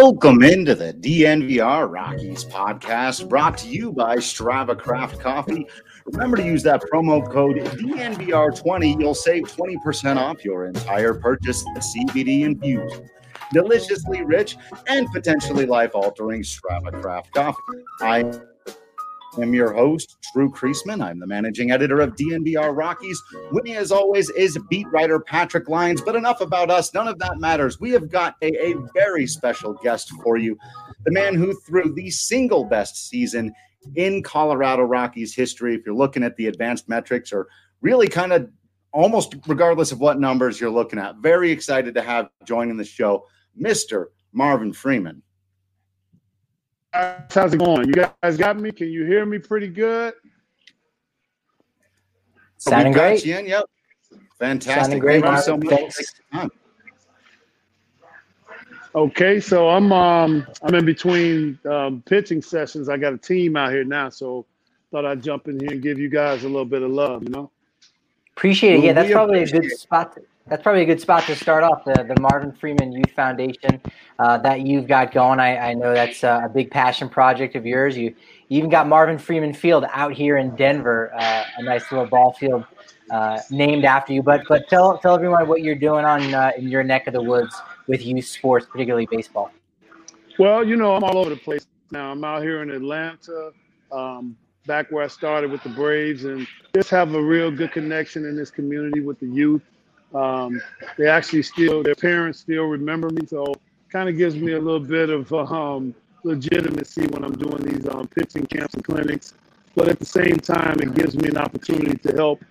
Welcome into the DNVR Rockies podcast brought to you by Strava Craft Coffee. Remember to use that promo code DNVR20. You'll save 20% off your entire purchase of CBD infused, deliciously rich, and potentially life altering Strava Craft Coffee. I I'm your host, Drew Creasman. I'm the managing editor of DNVR Rockies. With me, as always, is beat writer Patrick Lyons. But enough about us. None of that matters. We have got a, a very special guest for you. The man who threw the single best season in Colorado Rockies history. If you're looking at the advanced metrics or really kind of almost regardless of what numbers you're looking at, very excited to have joining the show, Mr. Marvin Freeman how's it going? You guys got me? Can you hear me pretty good? Sounding great. You in? yep. Fantastic. Sounding great. Thank you so much. Okay, so I'm um I'm in between um, pitching sessions. I got a team out here now, so thought I'd jump in here and give you guys a little bit of love. You know. Appreciate it. Yeah, that's probably a good spot. To, that's probably a good spot to start off the, the Marvin Freeman Youth Foundation uh, that you've got going. I, I know that's a big passion project of yours. You, you even got Marvin Freeman Field out here in Denver, uh, a nice little ball field uh, named after you. But but tell tell everyone what you're doing on uh, in your neck of the woods with youth sports, particularly baseball. Well, you know, I'm all over the place now. I'm out here in Atlanta. Um, back where I started with the Braves, and just have a real good connection in this community with the youth. Um, they actually still, their parents still remember me, so kind of gives me a little bit of um, legitimacy when I'm doing these um, pitching camps and clinics. But at the same time, it gives me an opportunity to help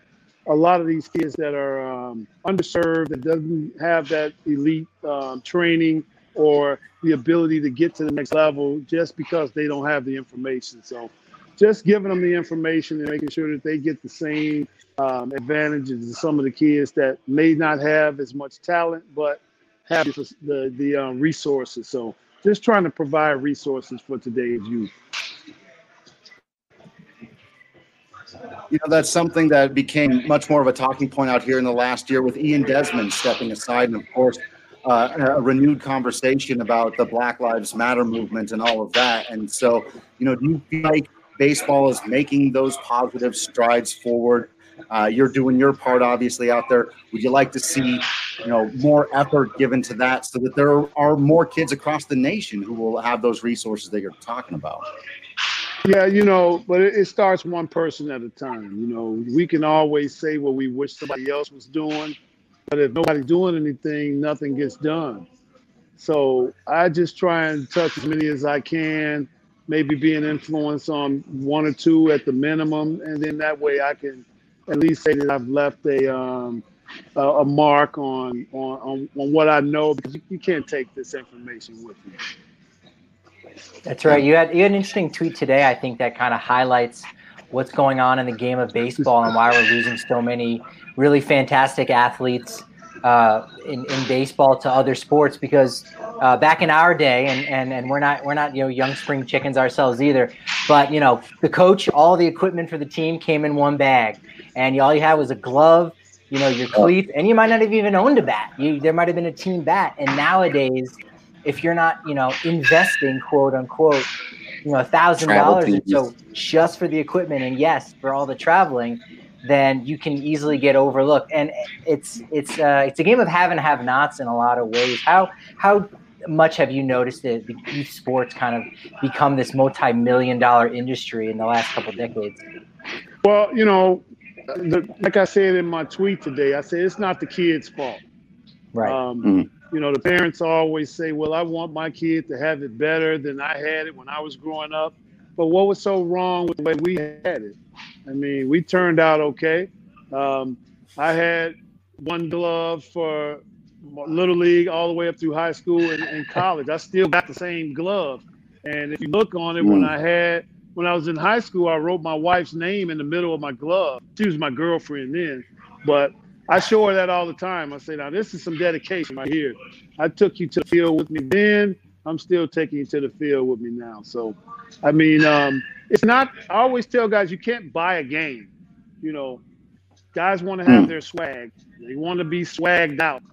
a lot of these kids that are um, underserved, that doesn't have that elite um, training or the ability to get to the next level just because they don't have the information. So just giving them the information and making sure that they get the same um, advantages as some of the kids that may not have as much talent, but have the the um, resources. So just trying to provide resources for today's youth. You know, that's something that became much more of a talking point out here in the last year with Ian Desmond stepping aside, and of course, uh, a renewed conversation about the Black Lives Matter movement and all of that. And so, you know, do you feel like baseball is making those positive strides forward. Uh, you're doing your part, obviously, out there. Would you like to see, you know, more effort given to that, so that there are more kids across the nation who will have those resources that you're talking about? Yeah, you know, but it, it starts one person at a time. You know, we can always say what we wish somebody else was doing, but if nobody's doing anything, nothing gets done. So I just try and touch as many as I can maybe be an influence on one or two at the minimum, and then that way I can at least say that I've left a um, a, a mark on, on on on what I know because you, you can't take this information with you. That's right. You had you had an interesting tweet today. I think that kind of highlights what's going on in the game of baseball and why we're losing so many really fantastic athletes uh, in, in baseball to other sports because uh, back in our day and, and and we're not we're not you know young spring chickens ourselves either but you know the coach all the equipment for the team came in one bag. And you, all you had was a glove you know your cleats and you might not have even owned a bat. You there might have been a team bat. And nowadays if you're not you know investing quote unquote you know a thousand dollars or so just for the equipment and yes for all the traveling then you can easily get overlooked. And it's it's uh, it's a game of have and have nots in a lot of ways. How how much have you noticed that the youth sports kind of become this multi-million dollar industry in the last couple decades? Well, you know, the, like I said in my tweet today, I said it's not the kid's fault. Right. Um, mm-hmm. You know, the parents always say, "Well, I want my kid to have it better than I had it when I was growing up." But what was so wrong with the way we had it? I mean, we turned out okay. Um, I had one glove for little league all the way up through high school and, and, college. I still got the same glove. And if you look on it, mm. when I had when I was in high school, I wrote my wife's name in the middle of my glove. She was my girlfriend then, but I show her that all the time. I say, now this is some dedication right here. I took you to the field with me then. I'm still taking you to the field with me now. So, I mean, um, it's not. I always tell guys you can't buy a game. You know, guys want to have mm. their swag. They want to be swagged out,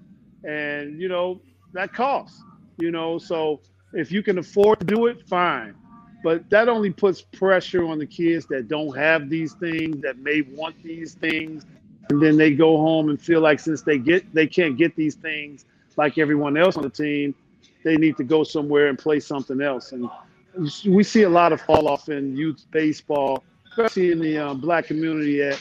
and you know that costs. You know, so If you can afford to do it, fine. But that only puts pressure on the kids that don't have these things, that may want these things, and then they go home and feel like since they get they can't get these things like everyone else on the team, they need to go somewhere and play something else. And we see a lot of fall off in youth baseball, especially in the um, black community at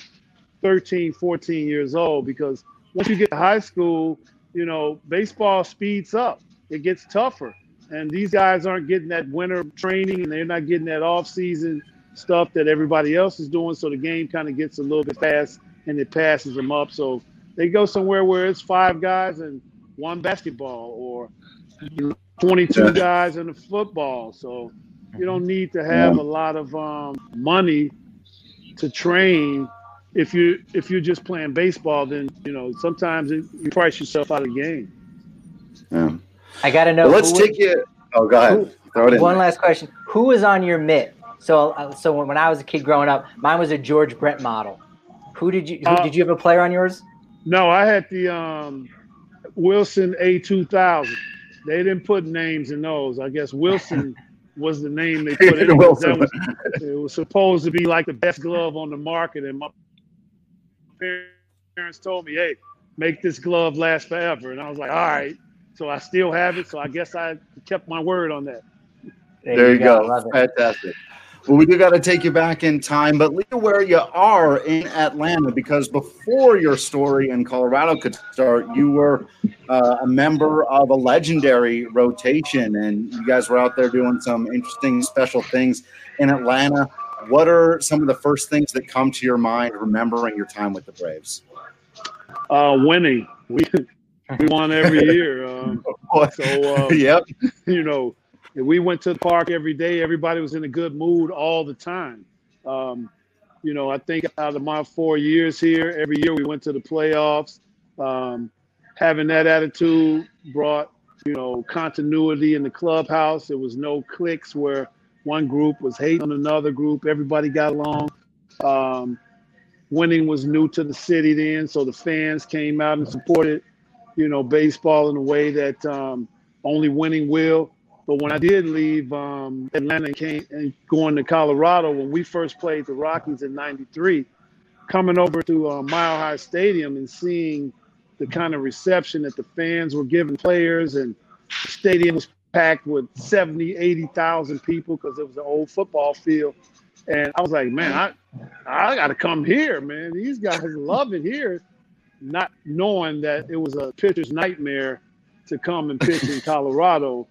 13, 14 years old, because once you get to high school, you know, baseball speeds up. It gets tougher. And these guys aren't getting that winter training and they're not getting that off season stuff that everybody else is doing. So the game kind of gets a little bit fast and it passes them up. So they go somewhere where it's five guys and one basketball or 22 guys in the football. So you don't need to have a lot of um, money to train. If you if you're just playing baseball, then you know sometimes it, you price yourself out of the game. Yeah. I got to know. Well, let's take you. Oh, go ahead. Who, Throw it in. One there. last question: Who was on your mitt? So, uh, so when I was a kid growing up, mine was a George Brett model. Who did you? Who, uh, did you have a player on yours? No, I had the um, Wilson A two thousand. They didn't put names in those. I guess Wilson was the name they put in. Was, it was supposed to be like the best glove on the market, and my parents told me, "Hey, make this glove last forever." And I was like, "All right." So I still have it. So I guess I kept my word on that. There, there you go. go. Fantastic. Well, we do got to take you back in time, but leave where you are in Atlanta because before your story in Colorado could start, you were uh, a member of a legendary rotation, and you guys were out there doing some interesting, special things in Atlanta. What are some of the first things that come to your mind remembering your time with the Braves? Uh, winning. We we won every year. Um, so, um, yep. You know, we went to the park every day. Everybody was in a good mood all the time. Um, you know, I think out of my four years here, every year we went to the playoffs. Um, having that attitude brought, you know, continuity in the clubhouse. There was no cliques where one group was hating on another group. Everybody got along. Um, winning was new to the city then, so the fans came out and supported you know, baseball in a way that um, only winning will. But when I did leave um, Atlanta and came and going to Colorado, when we first played the Rockies in '93, coming over to uh, Mile High Stadium and seeing the kind of reception that the fans were giving players, and the stadium was packed with 70, 80,000 people because it was an old football field. And I was like, man, I I got to come here, man. These guys love it here not knowing that it was a pitcher's nightmare to come and pitch in Colorado.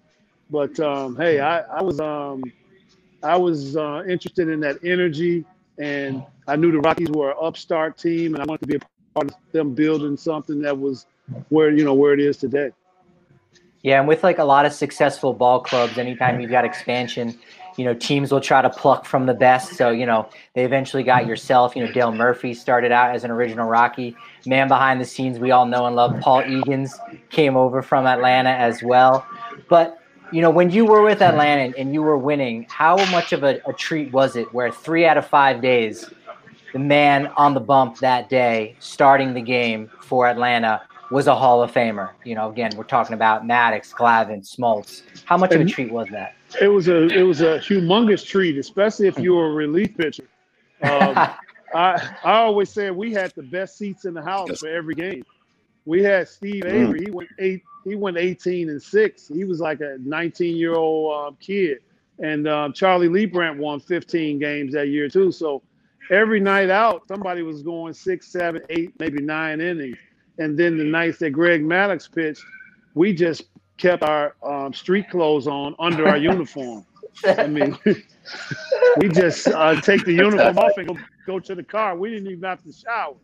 But um, hey, I, I, was um, I was uh, interested in that energy, and I knew the Rockies were an upstart team, and I wanted to be a part of them building something that was where you know where it is today. Yeah, and with like a lot of successful ball clubs, anytime you've got expansion, you know, teams will try to pluck from the best. So, you know, they eventually got yourself, you know, Dale Murphy started out as an original Rocky. Man behind the scenes, we all know and love. Paul Egins came over from Atlanta as well. But, you know, when you were with Atlanta and you were winning, how much of a, a treat was it where three out of five days, the man on the bump that day, starting the game for Atlanta, was a Hall of Famer. You know, again, we're talking about Maddux, Glavine, Smoltz. How much of a treat was that? It was a it was a humongous treat, especially if you were a relief pitcher. Um, I I always said we had the best seats in the house for every game. We had Steve mm. Avery. He went eight. He went 18 and six. He was like a 19 year old uh, kid. And uh, Charlie Leibrandt won 15 games that year too. So every night out, somebody was going six, seven, eight, maybe nine innings. And then the nights that Greg Maddux pitched, we just kept our um, street clothes on under our uniform. I mean, we just uh, take the uniform off and go, go to the car. We didn't even have to shower.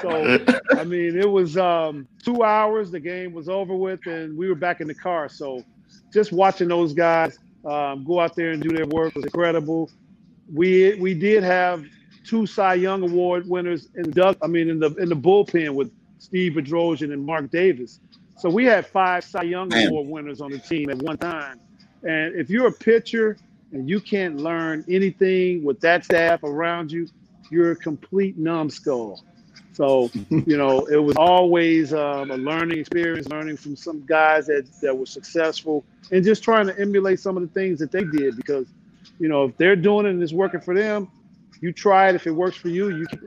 So, I mean, it was um, two hours. The game was over with, and we were back in the car. So, just watching those guys um, go out there and do their work was incredible. We we did have two Cy Young Award winners in the I mean in the in the bullpen with Steve Bedrosian and Mark Davis. So we had five Cy Young Man. Award winners on the team at one time. And if you're a pitcher and you can't learn anything with that staff around you, you're a complete numbskull. So, you know, it was always um, a learning experience, learning from some guys that, that were successful and just trying to emulate some of the things that they did because, you know, if they're doing it and it's working for them, you try it. If it works for you, you can.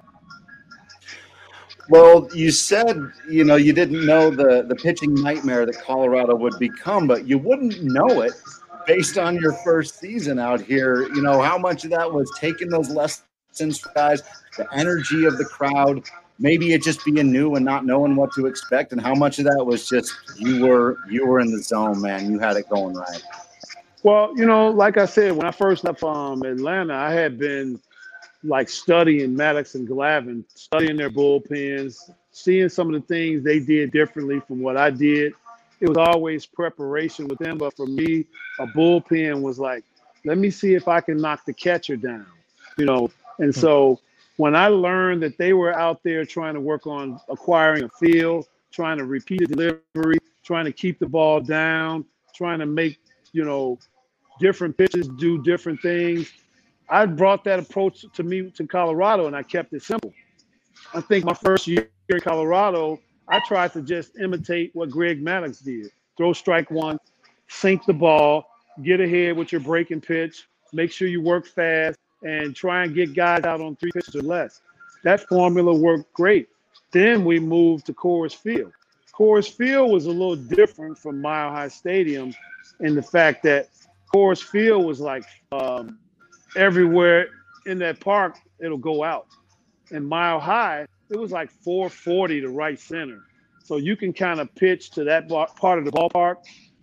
Well, you said you know you didn't know the the pitching nightmare that Colorado would become, but you wouldn't know it based on your first season out here. You know how much of that was taking those lessons, guys, the energy of the crowd, maybe it just being new and not knowing what to expect, and how much of that was just you were you were in the zone, man. You had it going right. Well, you know, like I said, when I first left um, Atlanta, I had been like studying Maddux and Glavine, studying their bullpens, seeing some of the things they did differently from what I did. It was always preparation with them, but for me, a bullpen was like, let me see if I can knock the catcher down, you know. And so when I learned that they were out there trying to work on acquiring a field, trying to repeat a delivery, trying to keep the ball down, trying to make, you know, different pitches do different things, I brought that approach to me to Colorado and I kept it simple. I think my first year in Colorado, I tried to just imitate what Greg Maddux did. Throw strike one, sink the ball, get ahead with your breaking pitch, make sure you work fast, and try and get guys out on three pitches or less. That formula worked great. Then we moved to Coors Field. Coors Field was a little different from Mile High Stadium in the fact that Coors Field was like um, everywhere in that park, it'll go out. And mile high, it was like 440 to right center. So you can kind of pitch to that part of the ballpark.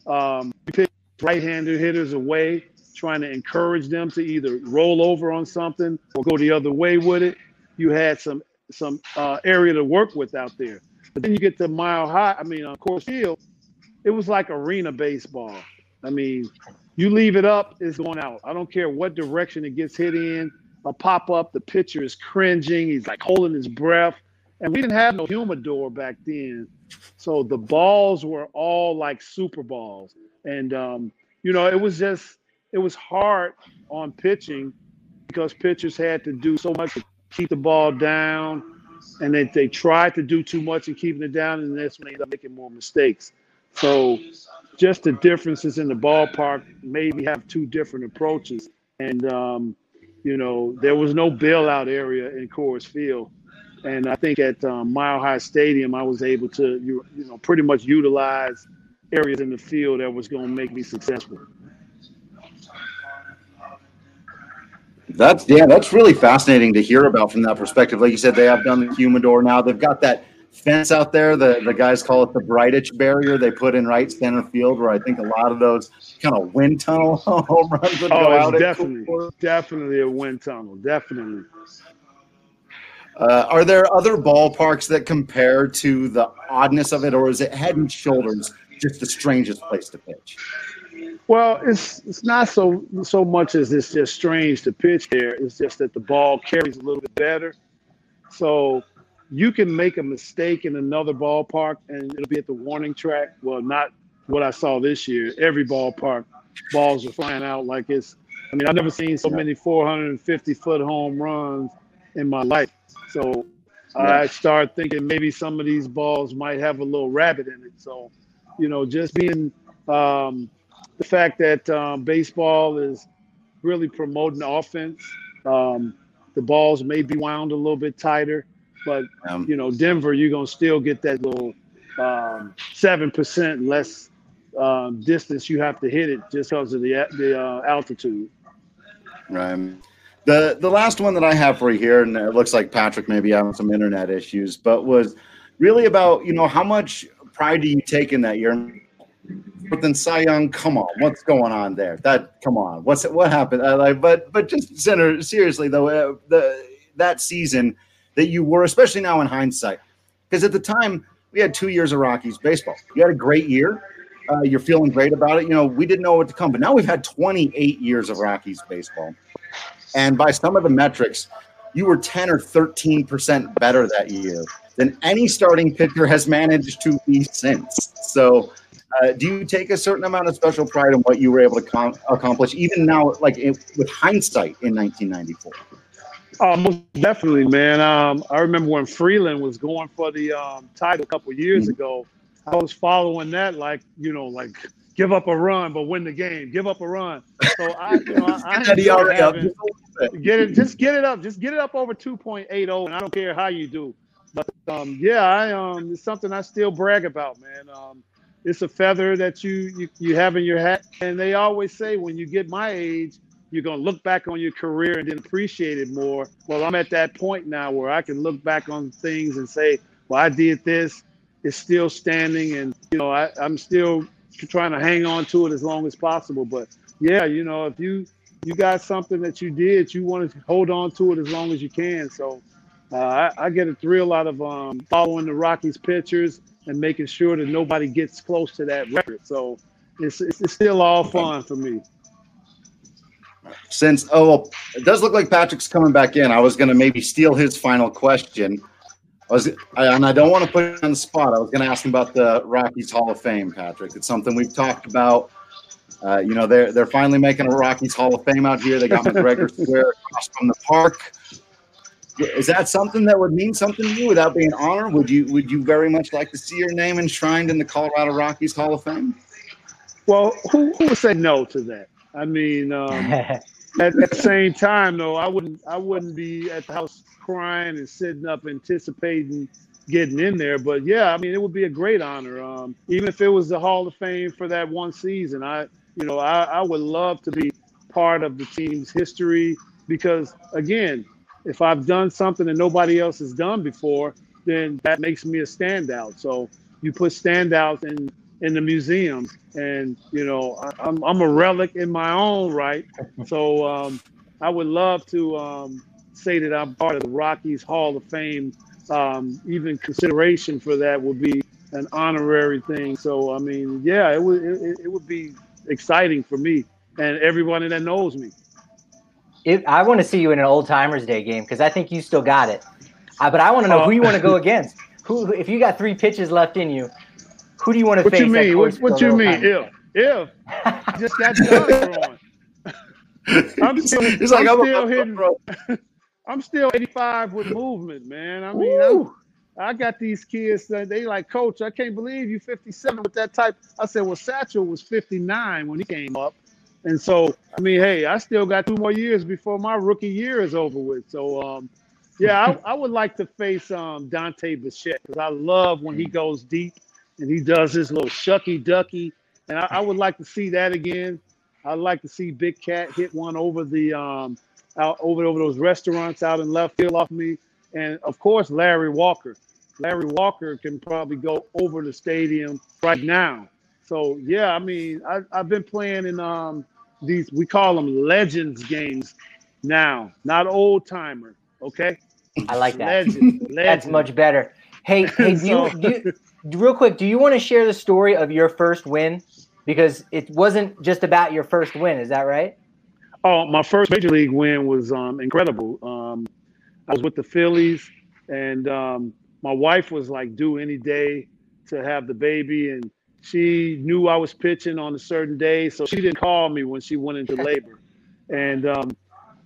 Um, pitch right-hander hitters away, trying to encourage them to either roll over on something or go the other way with it. You had some some uh, area to work with out there. But then you get to mile high. I mean, on Coors Field, it was like arena baseball. I mean, you leave it up, it's going out. I don't care what direction it gets hit in. A pop up, the pitcher is cringing. He's like holding his breath. And we didn't have no humidor back then. So the balls were all like super balls. And, um, you know, it was just, it was hard on pitching because pitchers had to do so much to keep the ball down. And they, they tried to do too much and keeping it down. And that's when they ended up making more mistakes. So just the differences in the ballpark maybe have two different approaches. And, um, you know, there was no bailout area in Coors Field. And I think at um, Mile High Stadium, I was able to, you, you know, pretty much utilize areas in the field that was going to make me successful. That's yeah, that's really fascinating to hear about from that perspective. Like you said, they have done the humidor now. They've got that fence out there. The the guys call it the Bridich barrier. They put in right center field, where I think a lot of those kind of wind tunnel home runs would oh, go out. Definitely, definitely a wind tunnel. Definitely. Uh, are there other ballparks that compare to the oddness of it, or is it head and shoulders just the strangest place to pitch? Well, it's it's not so so much as it's just strange to pitch there. It's just that the ball carries a little bit better. So you can make a mistake in another ballpark and it'll be at the warning track. Well, not what I saw this year. Every ballpark, balls are flying out like it's. I mean, I've never seen so many 450 foot home runs in my life. So. I start thinking maybe some of these balls might have a little rabbit in it. So, you know, just being um, the fact that um, baseball is really promoting offense. Um, the balls may be wound a little bit tighter. But um, you know, Denver, you're gonna still get that little um, seven percent less um, distance you have to hit it just because of the the uh, altitude. Right. The the last one that I have for you here, and it looks like Patrick maybe having some internet issues, but was really about you know how much pride do you take in that year? But then Cy Young, come on, what's going on there? That come on, what's what happened? I like, but but just center seriously though, uh, the that season that you were, especially now in hindsight. Because at the time, we had two years of Rockies baseball. You had a great year. Uh, you're feeling great about it. You know, we didn't know what to come, but now we've had 28 years of Rockies baseball. And by some of the metrics, you were 10 or 13% better that year than any starting pitcher has managed to be since. So, uh, do you take a certain amount of special pride in what you were able to com- accomplish, even now, like in, with hindsight in 1994? Oh, most definitely, man. Um, I remember when Freeland was going for the um, title a couple years mm-hmm. ago. I was following that like you know like give up a run but win the game. Give up a run. So I, you know, I, I having, get it, just get it up, just get it up over 2.80, and I don't care how you do. But um, yeah, I um, it's something I still brag about, man. Um, it's a feather that you, you you have in your hat, and they always say when you get my age, you're gonna look back on your career and then appreciate it more. Well, I'm at that point now where I can look back on things and say, well, I did this. It's still standing, and you know, I, I'm still trying to hang on to it as long as possible. But yeah, you know, if you you got something that you did, you want to hold on to it as long as you can. So uh, I, I, get a thrill out of um, following the Rockies pitchers and making sure that nobody gets close to that record. So it's, it's, it's still all fun for me. Since oh, it does look like Patrick's coming back in. I was going to maybe steal his final question. I was, I, and I don't want to put him on the spot. I was going to ask him about the Rockies Hall of Fame, Patrick. It's something we've talked about. Uh, you know, they're they're finally making a Rockies Hall of Fame out here. They got McGregor Square across from the park. Is that something that would mean something to you without being an honor? Would you would you very much like to see your name enshrined in the Colorado Rockies Hall of Fame? Well, who who would say no to that? I mean, um, at, at, the same time, though, I wouldn't I wouldn't be at the house crying and sitting up anticipating getting in there. But yeah, I mean, it would be a great honor. Um, even if it was the Hall of Fame for that one season, I you know I, I would love to be part of the team's history because again, if I've done something that nobody else has done before, then that makes me a standout. So you put standouts in in the museum, and you know I, am I'm a relic in my own right. So um, I would love to um, say that I'm part of the Rockies Hall of Fame. Um, even consideration for that would be an honorary thing. So I mean, yeah, it would it, it would be exciting for me and everyone that knows me. It, I want to see you in an old timers day game because I think you still got it. Uh, but I want to know uh, who you want to go against. Who, if you got three pitches left in you, who do you want to face? what face? You mean? What, what you mean? If if just got done I'm still, He's like, I'm, I'm still hitting. I'm still 85 with movement, man. I mean, I got these kids that they like, Coach, I can't believe you 57 with that type. I said, well, Satchel was 59 when he came up. And so, I mean, hey, I still got two more years before my rookie year is over with. So, um, yeah, I, I, would like to face um, Dante Bichette because I love when he goes deep and he does his little shucky ducky. And I, I, would like to see that again. I'd like to see Big Cat hit one over the um, out over over those restaurants out in left field off me. And of course, Larry Walker. Larry Walker can probably go over the stadium right now. So yeah, I mean, I, have been playing in um, these we call them legends games now, not old timer. Okay. I like that. Legend, legend. That's much better. Hey, hey, do you, do you, real quick? Do you want to share the story of your first win? Because it wasn't just about your first win. Is that right? Oh, my first major league win was um, incredible. Um, I was with the Phillies, and um, my wife was like due any day to have the baby, and she knew I was pitching on a certain day, so she didn't call me when she went into labor. And um,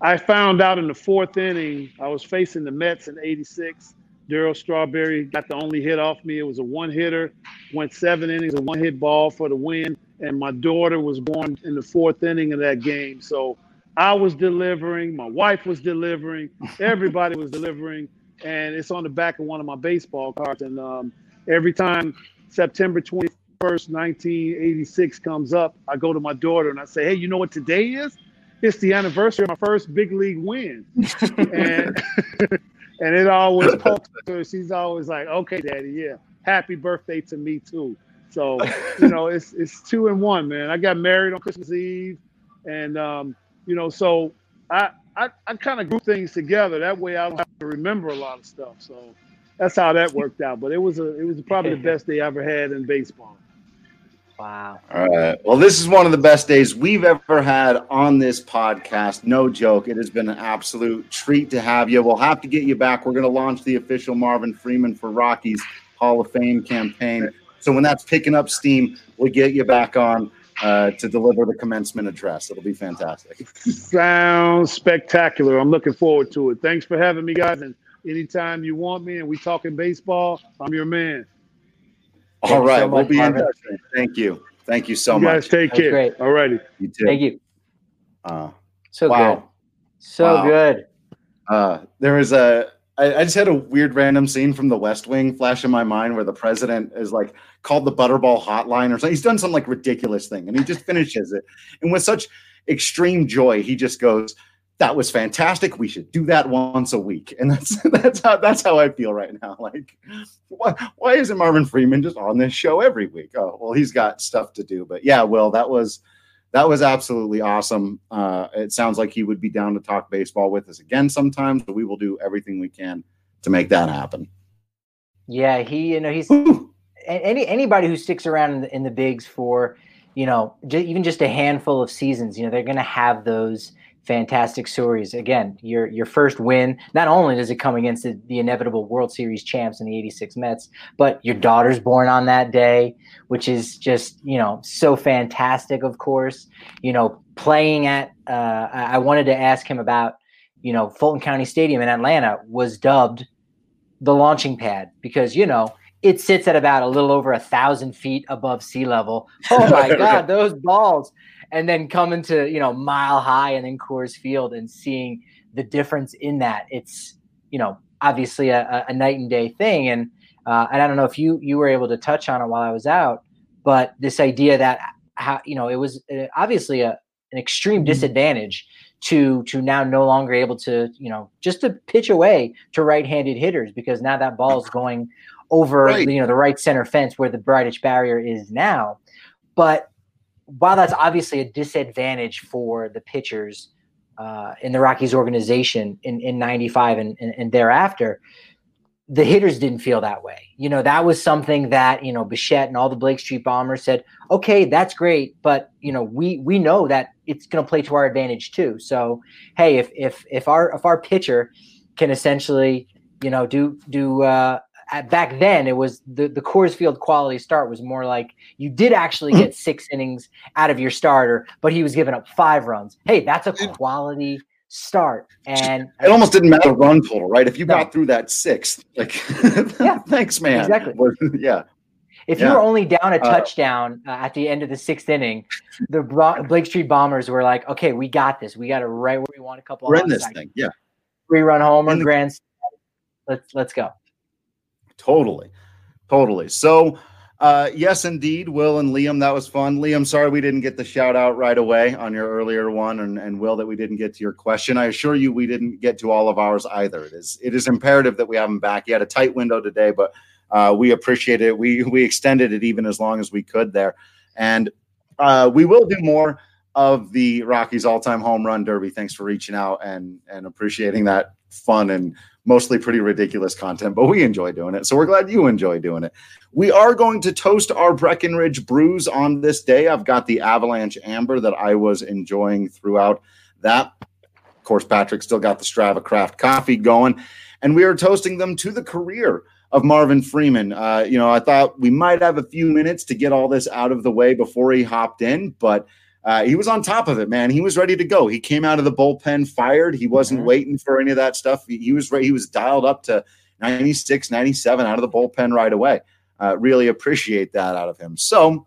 I found out in the fourth inning, I was facing the Mets in '86. Darryl Strawberry got the only hit off me. It was a one hitter, went seven innings, a one hit ball for the win. And my daughter was born in the fourth inning of that game. So I was delivering, my wife was delivering, everybody was delivering. And it's on the back of one of my baseball cards. And um, every time September 20th 1st, 1986 comes up, I go to my daughter and I say, hey, you know what today is? It's the anniversary of my first big league win. and, and it always pokes her. She's always like, okay, daddy, yeah. Happy birthday to me too. So, you know, it's it's two and one, man. I got married on Christmas Eve. And um, you know, so I I, I kind of group things together. That way I don't have to remember a lot of stuff. So that's how that worked out. But it was a it was probably the best day I ever had in baseball. Wow. All right. Well, this is one of the best days we've ever had on this podcast. No joke. It has been an absolute treat to have you. We'll have to get you back. We're going to launch the official Marvin Freeman for Rockies Hall of Fame campaign. So when that's picking up steam, we'll get you back on. uh, to deliver the commencement address. It'll be fantastic. Sounds spectacular. I'm looking forward to it. Thanks for having me, guys. And anytime you want me and we talking baseball, I'm your man. All right, so we'll be in touch. Thank you. Thank you so you much. Guys, take care. Great. All righty. You too. Thank you. Uh, so wow. good. So wow. good. Uh, there was a. I, I just had a weird random scene from The West Wing flash in my mind where the president is like called the Butterball Hotline or something. He's done some like ridiculous thing, and he just finishes it, and with such extreme joy, he just goes, "That was fantastic. We should do that once a week." And that's that's how that's how I feel right now. Like, why why isn't Marvin Freeman just on this show every week? Oh, well, he's got stuff to do. But yeah, Will, that was that was absolutely awesome. Uh, it sounds like he would be down to talk baseball with us again sometimes, but we will do everything we can to make that happen. Yeah, he, you know, he's any anybody who sticks around in the, in the bigs for, you know, j- even just a handful of seasons, you know, they're going to have those fantastic stories. Again, your your first win. Not only does it come against the, the, inevitable World Series champs in the '86 Mets, but your daughter's born on that day, which is just you know so fantastic. Of course, you know playing at. Uh, I wanted to ask him about you know Fulton County Stadium in Atlanta was dubbed the launching pad because you know it sits at about a little over a thousand feet above sea level. Oh my God, those balls! And then coming to you know mile high and then Coors Field and seeing the difference in that. It's you know obviously a, a night and day thing, and uh, and I don't know if you you were able to touch on it while I was out, but this idea that how you know it was uh, obviously a an extreme mm-hmm. disadvantage to to now no longer able to you know just to pitch away to right-handed hitters because now that ball is going over right. you know the right center fence where the Bridich barrier is now but while that's obviously a disadvantage for the pitchers uh, in the Rockies organization in, in 95 and, and, and, thereafter, the hitters didn't feel that way. You know, that was something that, you know, Bichette and all the Blake Street Bombers said, okay, that's great, but you know, we we know that it's gonna play to our advantage too. So hey, if if if our if our pitcher can essentially, you know, do do uh back then it was the the Coors Field quality start was more like you did actually get six innings out of your starter, but he was giving up five runs. Hey, that's a quality start. And it almost didn't matter run total, right? If you no. got through that sixth, like yeah, thanks, man. Exactly. yeah. If yeah. you were only down a uh, touchdown uh, at the end of the sixth inning, the Blake Street Bombers were like, "Okay, we got this. We got it right where we want. A couple. We're in this thing. Yeah. Three run homer, grand. Let's let's go. Totally. Totally. So, uh, yes, indeed, Will and Liam, that was fun. Liam, sorry we didn't get the shout out right away on your earlier one, and, and Will that we didn't get to your question. I assure you, we didn't get to all of ours either. It is it is imperative that we have him back. He had a tight window today, but uh, we appreciate it. We we extended it even as long as we could there, and uh, we will do more of the Rockies all time home run derby. Thanks for reaching out and and appreciating that fun and mostly pretty ridiculous content, but we enjoy doing it. So we're glad you enjoy doing it. We are going to toast our Breckenridge brews on this day. I've got the Avalanche Amber that I was enjoying throughout that. Of course, Patrick still got the Strava Craft coffee going, and we are toasting them to the career of Marvin Freeman. Uh, you know, I thought we might have a few minutes to get all this out of the way before he hopped in, but uh, he was on top of it, man. He was ready to go. He came out of the bullpen fired. He wasn't mm-hmm. waiting for any of that stuff. He, he was ready. He was dialed up to 96, 97 out of the bullpen right away. Uh, really appreciate that out of him. So,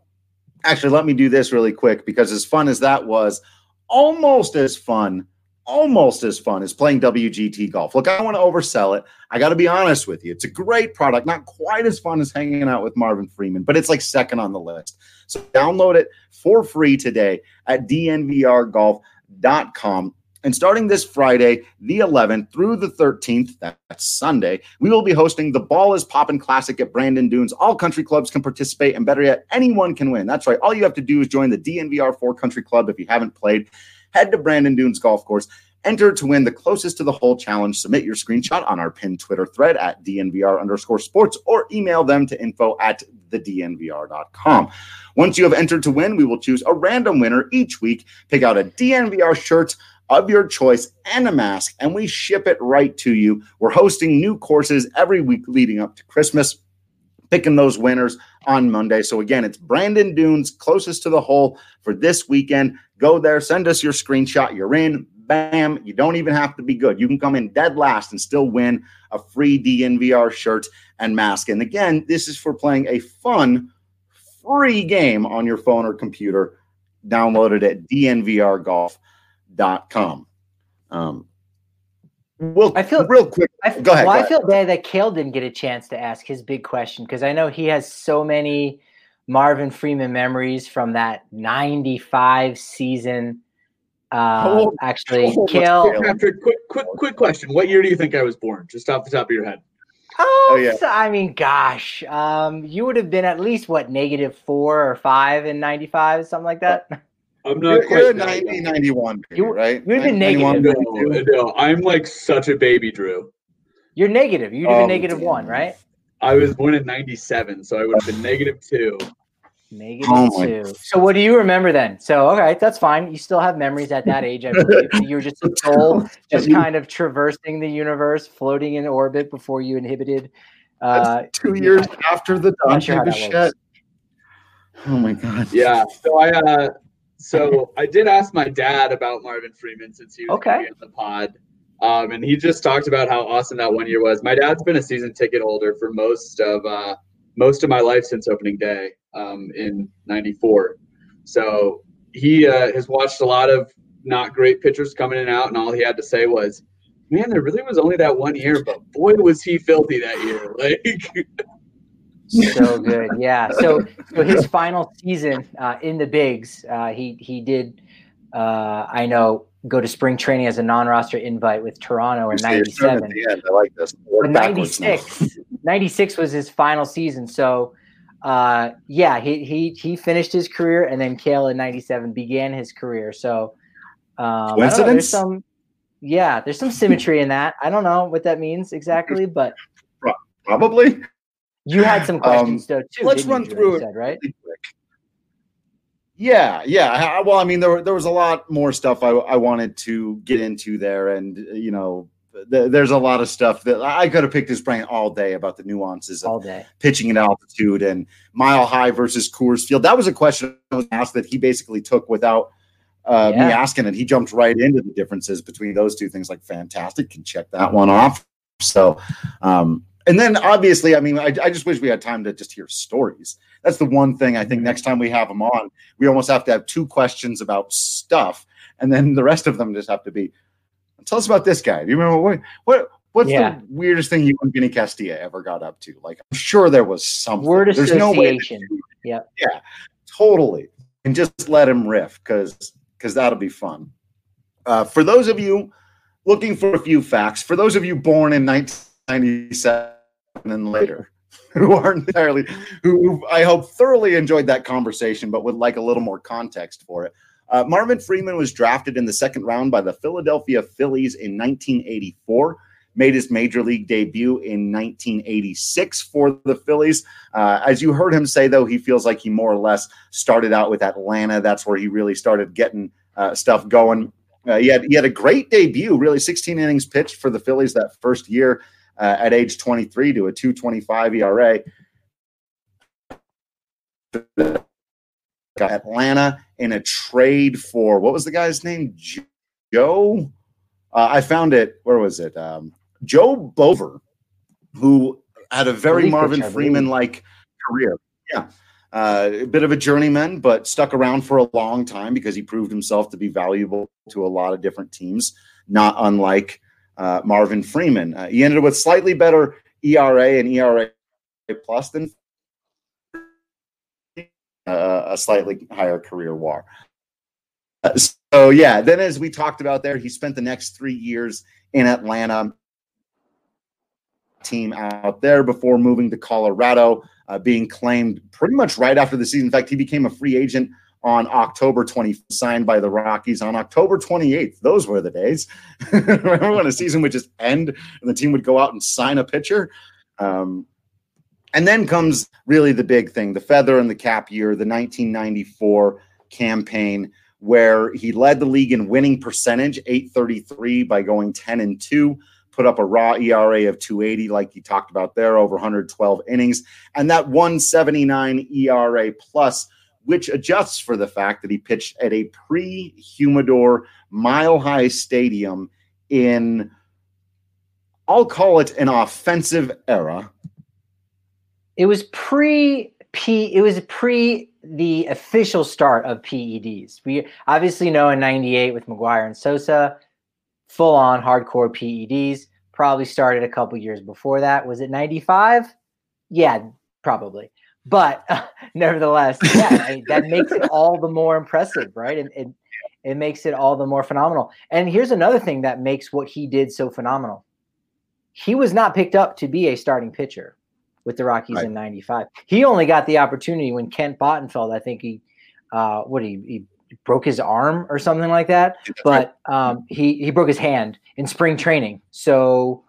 actually, let me do this really quick because as fun as that was, almost as fun almost as fun as playing WGT golf. Look, I don't want to oversell it. I got to be honest with you. It's a great product, not quite as fun as hanging out with Marvin Freeman, but it's like second on the list. So download it for free today at dnvrgolf.com. And starting this Friday, the 11th through the 13th, that's Sunday, we will be hosting the Ball is Poppin' Classic at Bandon Dunes. All country clubs can participate, and better yet, anyone can win. That's right. All you have to do is join the DNVR 4 Country Club if you haven't played head to Bandon Dunes Golf Course. Enter to win the closest to the hole challenge. Submit your screenshot on our pinned Twitter thread at DNVR underscore sports or email them to info at thednvr.com. Once you have entered to win, we will choose a random winner each week, pick out a DNVR shirt of your choice and a mask, and we ship it right to you. We're hosting new courses every week leading up to Christmas picking those winners on Monday. So again, it's Bandon Dunes closest to the hole for this weekend. Go there, send us your screenshot. You're in. Bam. You don't even have to be good. You can come in dead last and still win a free DNVR shirt and mask. And again, this is for playing a fun, free game on your phone or computer. Download it at dnvrgolf.com. Um, well, I feel real quick. I, go ahead. Well, go I ahead. feel bad that Kale didn't get a chance to ask his big question because I know he has so many Marvin Freeman memories from that '95 season. Uh, Hold- actually, hold on, Kale. Kale. Patrick, quick, quick, quick question. What year do you think I was born? Just off the top of your head. Oh, Oh, yeah. so- I mean, gosh, um, you would have been at least what negative four or five in '95, something like that. I'm not You're, quite you're a that young. 1991, You- right? you would've been 91, negative. 92? No, no, I'm like such a baby, Drew. You're negative. You'd have Oh, negative damn. one, right? I was born in '97, so I would have been negative two. Negative Oh two. So what do you remember then? So all right, that's fine. You still have memories at that age, I believe. you were just a soul, just kind of traversing the universe, floating in orbit before you inhibited. Uh, Two years after the Not sure how Bichette. Oh my god. Yeah. So I, uh, so I did ask my dad about Marvin Freeman since he was Okay. on the pod, um, and he just talked about how awesome that one year was. My dad's been a season ticket holder for most of uh, most of my life since opening day um, in '94. So he uh, has watched a lot of not great pitchers coming in and out, and all he had to say was, "Man, there really was only that one year, but boy, was he filthy that year!" Like, so good, yeah. So, so his final season uh, in the bigs, uh, he he did. Uh, I know go to spring training as a non-roster invite with Toronto in You say your turn at '97. the. I like this. Work But backwards now. 96, 96 was his final season. So, uh, yeah, he, he, he finished his career and then Kale in 97 began his career. So, um, know, there's some, yeah, there's some symmetry in that. I don't know what that means exactly, but Probably. You had some questions though too. Um, let's run you, through it. Said, right? Yeah, yeah. Well, I mean, there, there was a lot more stuff I, I wanted to get into there, and you know, th- there's a lot of stuff that I could have picked his brain all day about the nuances of All day. pitching at altitude and mile high versus Coors Field. That was a question I was asked that he basically took without uh, me asking it. He jumped right into the differences between those two things. Like, fantastic, can check that one off. So, um, and then obviously, I mean, I, I just wish we had time to just hear stories. That's the one thing I think Mm-hmm. next time we have them on, we almost have to have two questions about stuff, and then the rest of them just have to be. Tell us about this guy. Do you remember what what what's Yeah. the weirdest thing you and Vinny Castilla ever got up to? Like, I'm sure there was something. Word There's no way. association. Yep. Yeah, totally. And just let him riff because because that'll be fun. Uh, for those of you looking for a few facts, for those of you born in 1997 and later, who aren't entirely, who, who I hope thoroughly enjoyed that conversation, but would like a little more context for it. Uh, Marvin Freeman was drafted in the second round by the Philadelphia Phillies in 1984. Made his major league debut in 1986 for the Phillies. Uh, as you heard him say, though, he feels like he more or less started out with Atlanta. That's where he really started getting uh, stuff going. Uh, he had he had a great debut, really 16 innings pitched for the Phillies that first year uh, at age 23 to a 2.25 ERA. Got Atlanta in a trade for what was the guy's name? Joe. Uh, I found it. Where was it? Um, Joe Boever, who had a very Marvin pitcher, I believe. Freeman like career. Yeah. Uh, a bit of a journeyman, but stuck around for a long time because he proved himself to be valuable to a lot of different teams, not unlike uh, Marvin Freeman. Uh, he ended up with slightly better ERA and ERA plus than uh, a slightly higher career WAR. Uh, so yeah, then as we talked about there, he spent the next three years in Atlanta team out there before moving to Colorado, uh, being claimed pretty much right after the season. In fact, he became a free agent on October 20, signed by the Rockies on October 28th. Those were the days. Remember when a season would just end and the team would go out and sign a pitcher? Um, and then comes really the big thing the feather and the cap year, the 1994 campaign, where he led the league in winning percentage, 833, by going 10 and 2 put up a raw ERA of 280, like you talked about there, over 112 innings, and that 179 ERA plus, which adjusts for the fact that he pitched at a pre humidor mile high stadium in, I'll call it an offensive era. It was pre P, it was pre the official start of PEDs. We obviously know in 98 with McGwire and Sosa, full on hardcore PEDs. Probably started a couple years before that. Was it 95? Yeah, probably. But uh, nevertheless, yeah, I mean, that makes it all the more impressive, right? And it, it makes it all the more phenomenal. And here's another thing that makes what he did so phenomenal. He was not picked up to be a starting pitcher with the Rockies right. in '95. He only got the opportunity when Kent Bottenfield, I think he, uh, what he, he broke his arm or something like that. But um, he he broke his hand in spring training, so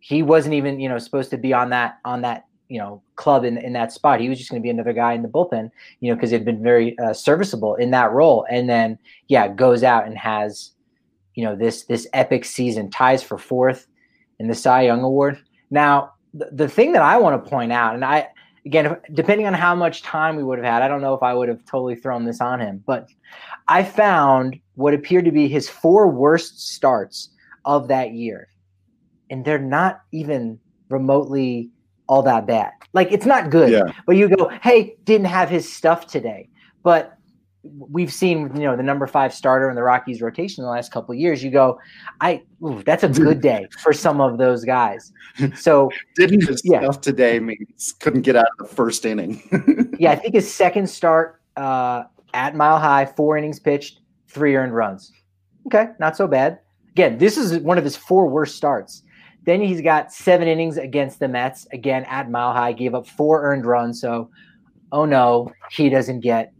he wasn't even you know supposed to be on that on that you know club in in that spot. He was just going to be another guy in the bullpen, you know, because he'd been very uh, serviceable in that role. And then yeah, goes out and has you know this this epic season, ties for fourth in the Cy Young Award. Now the, the thing that I want to point out, and I again, depending on how much time we would have had, I don't know if I would have totally thrown this on him, but I found what appeared to be his four worst starts of that year. And they're not even remotely all that bad. Like it's not good, yeah. but you go, hey, didn't have his stuff today. But we've seen, you know, the number five starter in the Rockies rotation in the last couple of years. You go, I, ooh, that's a good day for some of those guys. So didn't his yeah. stuff today means couldn't get out of the first inning. yeah, I think his second start uh, at Mile High, four innings pitched, three earned runs. Okay, not so bad. Again, this is one of his four worst starts. Then he's got seven innings against the Mets. Again, at Mile High, gave up four earned runs. So, oh no, he doesn't get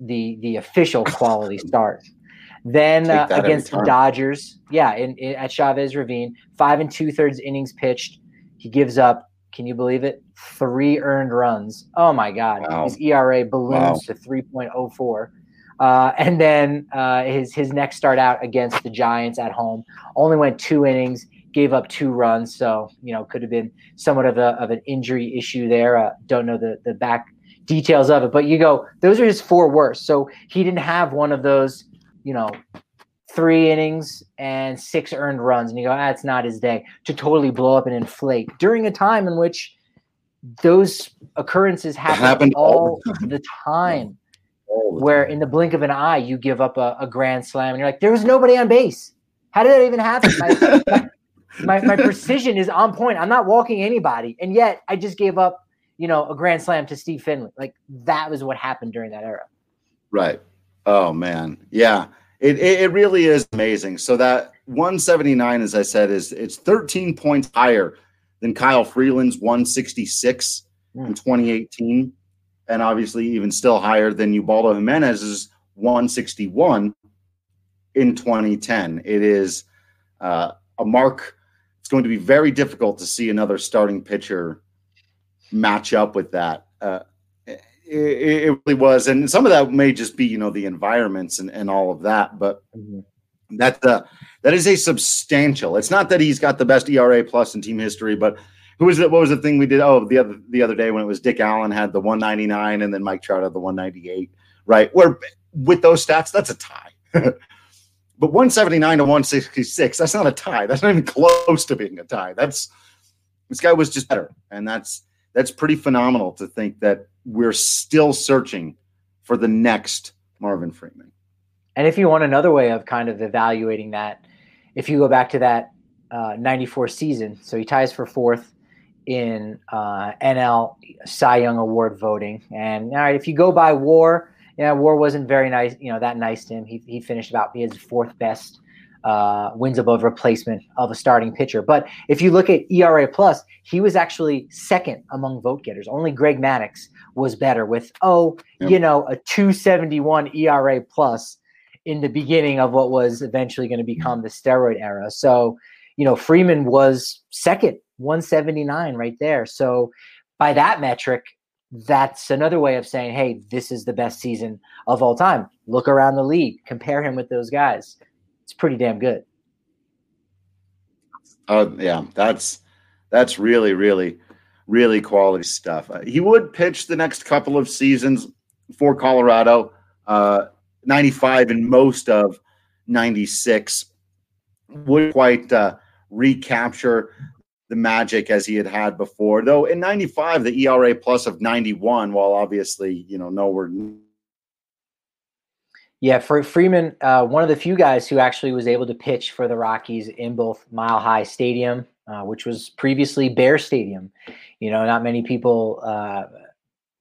the the official quality start. Then uh, against the Dodgers, yeah, in, in, at Chavez Ravine, five and two thirds innings pitched. He gives up. Can you believe it? Three earned runs. Oh my God, wow. his ERA balloons wow. to three point oh four. Uh, and then uh, his his next start out against the Giants at home only went two innings, gave up two runs. So you know could have been somewhat of a of an injury issue there. Uh, don't know the the back details of it. But you go, those are his four worst. So he didn't have one of those, you know, three innings and six earned runs. And you go, that's ah, not his day to totally blow up and inflate during a time in which those occurrences happen, happen all, all the time. All the where time. in the blink of an eye you give up a, a, grand slam and you're like, there was nobody on base. How did that even happen? my, my precision is on point. I'm not walking anybody. And yet I just gave up you know, a grand slam to Steve Finley. Like that was what happened during that era. Right. Oh man. Yeah. It, it, it really is amazing. So that 179, as I said, is it's 13 points higher than Kyle Freeland's 166 mm. in 2018. And obviously even still higher than Ubaldo Jimenez's 161 in 2010. It is uh, a mark. Going to be very difficult to see another starting pitcher match up with that. Uh, it, it, really was, and some of that may just be you know the environments and, and all of that, but mm-hmm. that uh, that is a substantial. It's not that he's got the best ERA plus in team history, but who was it? What was the thing we did? Oh, the other the other day when it was Dick Allen had the 199 and then Mike Trout had the 198, right? Where with those stats, that's a tie. but 179 to 166, that's not a tie. That's not even close to being a tie. That's this guy was just better, and that's that's pretty phenomenal to think that we're still searching for the next Marvin Freeman. And if you want another way of kind of evaluating that, if you go back to that uh, 94 season, so he ties for fourth in uh, NL Cy Young Award voting. And all right, if you go by WAR, yeah, WAR wasn't very nice, you know, that nice to him. He, he finished about his fourth best uh, wins above replacement of a starting pitcher. But if you look at ERA plus, he was actually second among vote getters. Only Greg Maddux was better with oh, yep. you know, a 271 ERA plus in the beginning of what was eventually going to become the steroid era. So, you know, Freeman was second, 179 right there. So by that metric, that's another way of saying, hey, this is the best season of all time. Look around the league, compare him with those guys it's pretty damn good. Uh, yeah, that's that's really, really, really quality stuff. Uh, he would pitch the next couple of seasons for Colorado, uh, 95 and most of 96. Would quite uh, recapture the magic as he had had before. Though in 95, the ERA plus of 91, while obviously, you know, nowhere. Yeah, for Freeman, uh, one of the few guys who actually was able to pitch for the Rockies in both Mile High Stadium, uh, which was previously Bear Stadium. You know, not many people. Uh,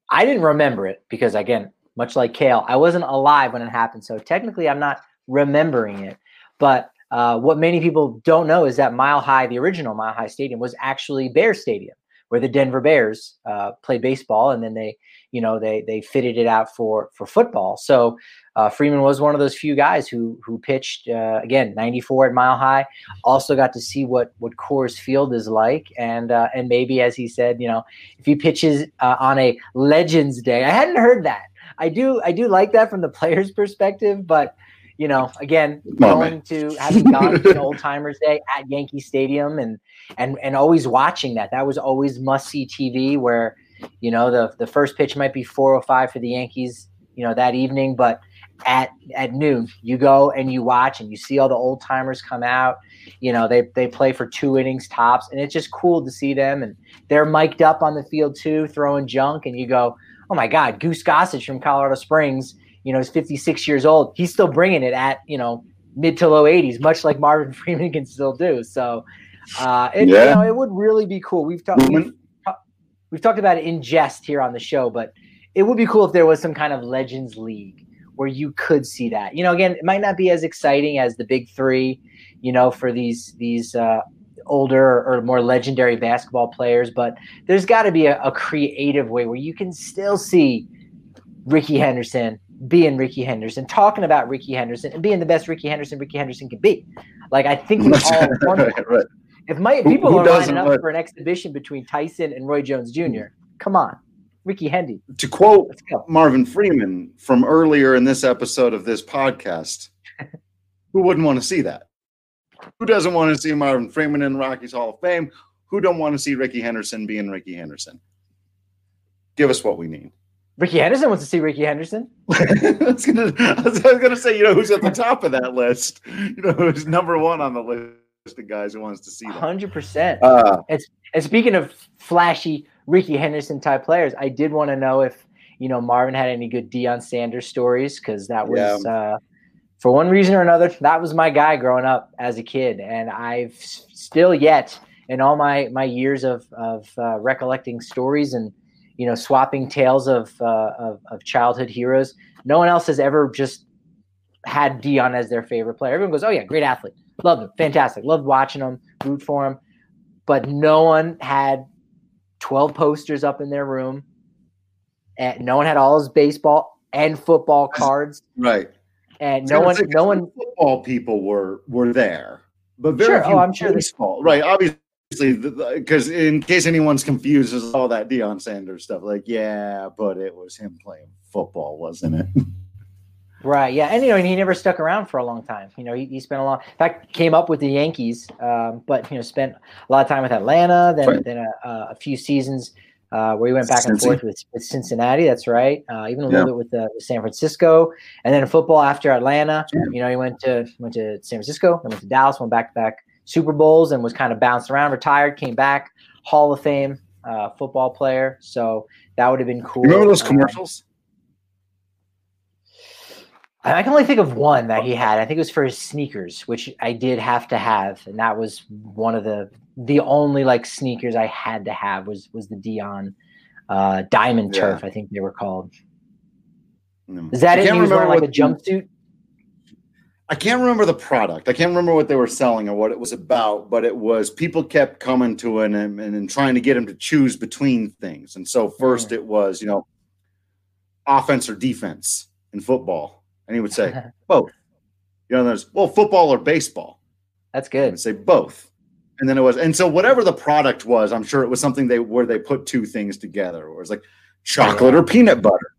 I didn't remember it because, again, much like Kale, I wasn't alive when it happened, so technically, I'm not remembering it. But uh, what many people don't know is that Mile High, the original Mile High Stadium, was actually Bear Stadium, where the Denver Bears uh, played baseball, and then they, you know, they they fitted it out for for football. So uh, Freeman was one of those few guys who who pitched uh, again 94 at Mile High. Also got to see what what Coors Field is like, and uh, and maybe as he said, you know, if he pitches on a Legends Day, I hadn't heard that. I do I do like that from the player's perspective, but you know, again, going to having gone to Old Timers Day at Yankee Stadium and and and always watching that. That was always must see TV. Where you know the the first pitch might be four or five for the Yankees, you know, that evening, but at at noon you go and you watch and you see all the old timers come out you know they they play for two innings tops and it's just cool to see them and they're mic'd up on the field too throwing junk and you go oh my god goose gossage from colorado springs you know, he's 56 years old. He's still bringing it at, you know, mid to low 80s, much like Marvin Freeman can still do. So, uh, it, yeah. you know, it would really be cool. We've talked, we've, we've talked about it in jest here on the show, but it would be cool if there was some kind of Legends League where you could see that. You know, again, it might not be as exciting as the big three, you know, for these these uh, older or more legendary basketball players, but there's got to be a, a creative way where you can still see Rickey Henderson, being Rickey Henderson, talking about Rickey Henderson, and being the best Rickey Henderson Rickey Henderson can be. Like I think we all want right. If my people who, who are lining up for an exhibition between Tyson and Roy Jones Jr., come on, Ricky Hendy. To quote Marvin Freeman from earlier in this episode of this podcast, who wouldn't want to see that? Who doesn't want to see Marvin Freeman in the Rockies Hall of Fame? Who don't want to see Rickey Henderson being Rickey Henderson? Give us what we need. Rickey Henderson wants to see Rickey Henderson. I, was gonna, I was gonna say, you know, who's at the top of that list? You know, who's number one on the list of guys who wants to see. Hundred percent. Uh, and, and speaking of flashy Rickey Henderson type players, I did want to know if you know Marvin had any good Deion Sanders stories because that was yeah. uh, for one reason or another that was my guy growing up as a kid, and I've still yet in all my my years of of uh, recollecting stories and you know, swapping tales of, uh, of, of childhood heroes. No one else has ever just had Deion as their favorite player. Everyone goes, "Oh yeah, great athlete, loved him, fantastic, loved watching him, root for him," but no one had twelve posters up in their room, and no one had all his baseball and football cards. Right. And no one, no one, football people were were there, but very sure. few oh, I'm sure baseball. Right. Obviously, because in case anyone's confused, is all that Deion Sanders stuff. Like, yeah, but it was him playing football, wasn't it? Right. Yeah. And you know, he never stuck around for a long time. You know, he, he spent a long. In fact, came up with the Yankees, um, but you know, spent a lot of time with Atlanta. Then right. then a, a, few seasons uh, where he went back and forth with, with Cincinnati. That's right. Uh, even a little bit with, uh, with, San Francisco, and then football after Atlanta. Yeah. You know, he went to went to San Francisco, then went to Dallas, went back to back Super Bowls and was kind of bounced around, retired, came back, Hall of Fame uh, football player. So that would have been cool. Remember those um, commercials? Um, I can only think of one that he had. I think it was for his sneakers, which I did have to have, and that was one of the the only like sneakers I had to have was was the Deion uh, Diamond yeah. Turf. I think they were called. Is that I it? He was wearing like a jumpsuit. I can't remember the product. I can't remember what they were selling or what it was about, but it was people kept coming to him and, and, trying to get him to choose between things. And so first mm. it was, you know, offense or defense in football. And he would say both. You know, there's well, football or baseball. That's good. say both. And then it was, and so whatever the product was, I'm sure it was something they where they put two things together, or it was like chocolate or peanut butter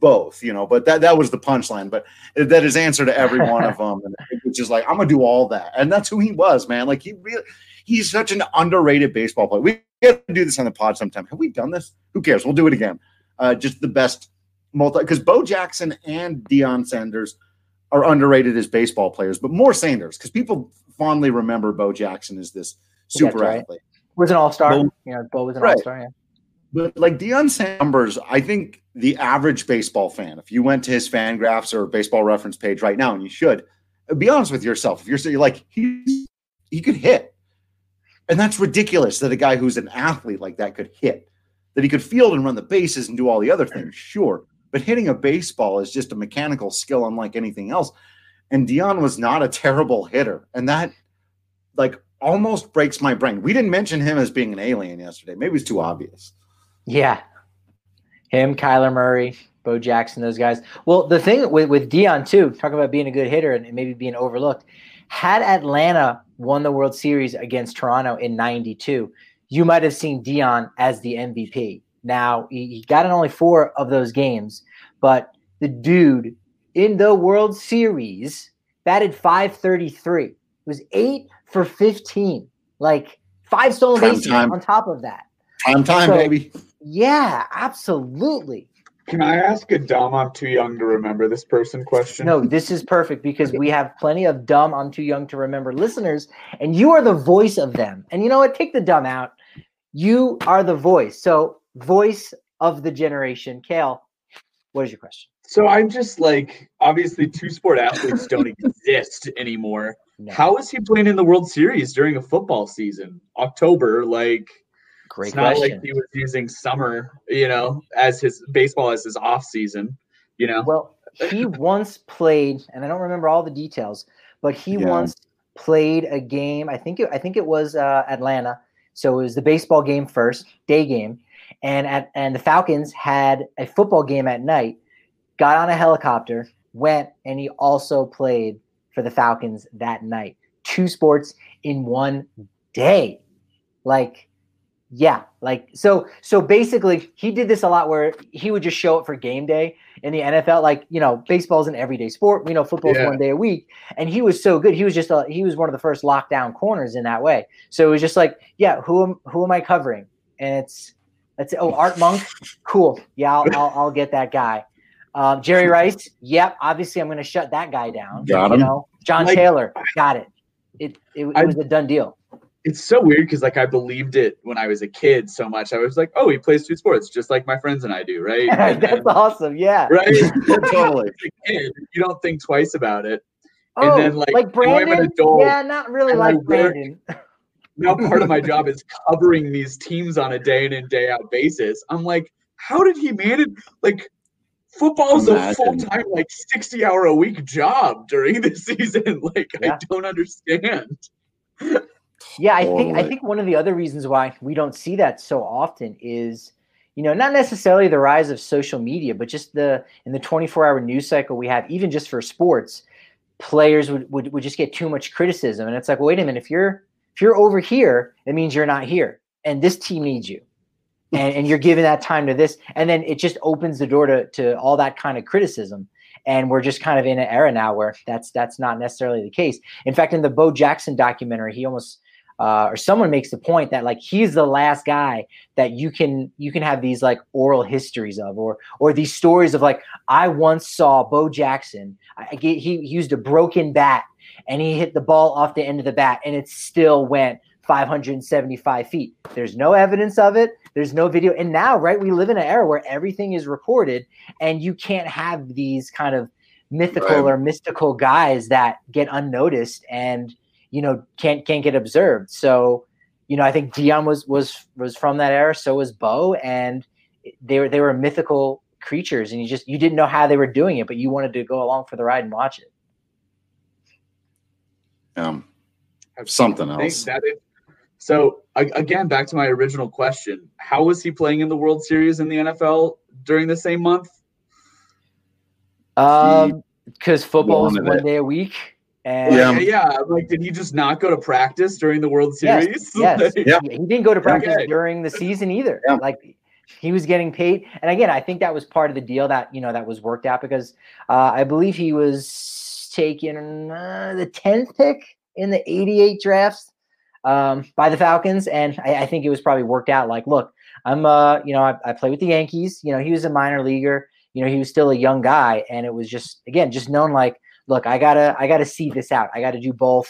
both, you know. But that that was the punchline. But that is answer to every one of them, and which is like I'm gonna do all that, and that's who he was, man. Like he really he's such an underrated baseball player. We got to do this on the pod sometime. Have we done this? Who cares? We'll do it again. Uh, just the best multi because Bo Jackson and Deion Sanders are underrated as baseball players, but more Sanders because people fondly remember Bo Jackson as this super right. athlete. Was an all star. Bo- You know, Bo was an Right. all star. Yeah. But like Deion Sanders, I think the average baseball fan, if you went to his fan graphs or baseball reference page right now, and you should, be honest with yourself. If you're saying like he he could hit, and that's ridiculous that a guy who's an athlete like that could hit, that he could field and run the bases and do all the other things, sure. But hitting a baseball is just a mechanical skill unlike anything else. And Deion was not a terrible hitter, and that like almost breaks my brain. We didn't mention him as being an alien yesterday. Maybe it's too obvious. Yeah. Him, Kyler Murray, Bo Jackson, those guys. Well, the thing with, with Deion, too, talk about being a good hitter and maybe being overlooked. Had Atlanta won the World Series against Toronto in 92, you might have seen Deion as the MVP. Now, he, he got in only four of those games, but the dude in the World Series batted 533. It was eight for 15. Like five stolen Prime bases time. on top of that. Prime time, So- baby. Yeah, absolutely. Can I ask a dumb, I'm too young to remember this person question? No, this is perfect because we have plenty of dumb, I'm too young to remember listeners, and you are the voice of them. And you know what? Take the dumb out. You are the voice. So, voice of the generation. Kale, what is your question? So I'm just like, obviously, two sport athletes don't exist anymore. No. How is he playing in the World Series during a football season? October, like Great it's not question. like he was using summer, you know, as his baseball as his off season, you know. Well, he once played, and I don't remember all the details, but he Yeah. once played a game. I think it, I think it was uh, Atlanta. So it was the baseball game first, day game, and at and the Falcons had a football game at night. Got on a helicopter, went, and he also played for the Falcons that night. Two sports in one day, like yeah, like so so basically he did this a lot where he would just show up for game day in the NFL. Like, you know, baseball's an everyday sport. We know football's Yeah. one day a week. And he was so good. He was just a, he was one of the first lockdown corners in that way. So it was just like, yeah, who am who am I covering? And it's that's oh Art Monk, cool. Yeah, I'll I'll, I'll get that guy. Um, Jerry Rice, yep. Obviously, I'm going to shut that guy down. Got You him. know, John Like- Taylor, got it. It it, it I- was a done deal. It's so weird because like I believed it when I was a kid so much. I was like, oh, he plays two sports just like my friends and I do, right? And That's then- awesome. Yeah. right? totally. As a kid, you don't think twice about it. Oh, And then, like, like now I'm an Brandon? adult, yeah, not really and I like work- Brandon. Now part of my job is covering these teams on a day in and day out basis. I'm like, how did he manage? Like, football's a full time, like sixty hour a week job during the season. Like, Yeah. I don't understand. Yeah, I think I think one of the other reasons why we don't see that so often is, you know, not necessarily the rise of social media, but just the in the 24-hour news cycle we have, even just for sports, players would, would, would just get too much criticism. And it's like, well, wait a minute, if you're if you're over here, it means you're not here. And this team needs you. And, and you're giving that time to this. And then it just opens the door to, to all that kind of criticism. And we're just kind of in an era now where that's that's not necessarily the case. In fact, in the Bo Jackson documentary, he almost uh, or someone makes the point that like he's the last guy that you can you can have these like oral histories of or or these stories of like I once saw Bo Jackson I, he, he used a broken bat and he hit the ball off the end of the bat and it still went 575 feet. There's no evidence of it. There's no video. And now, right, we live in an era where everything is recorded and you can't have these kind of mythical Right. or mystical guys that get unnoticed and you know can't can't get observed. So, you know, I think Deion was was was from that era. So was Bo, and they were they were mythical creatures, and you just you didn't know how they were doing it, but you wanted to go along for the ride and watch it. Um, have something else. that is, so again, back to my original question: How was he playing in the World Series in the NFL during the same month? Um, because football is one it. day a week, Like, and Yeah. yeah, Like, did he just not go to practice during the World Series? yes, Like, Yeah. he didn't go to practice Okay. during the season either. Yeah. Like he was getting paid, and again, I think that was part of the deal that you know that was worked out because uh, I believe he was taken uh, the tenth pick in the '88 drafts. um, by the Falcons, and I, I, think it was probably worked out. Like, look, I'm, uh, you know, I, I play with the Yankees. You know, he was a minor leaguer. You know, he was still a young guy, and it was just again just known like, look, I gotta, I gotta see this out. I got to do both,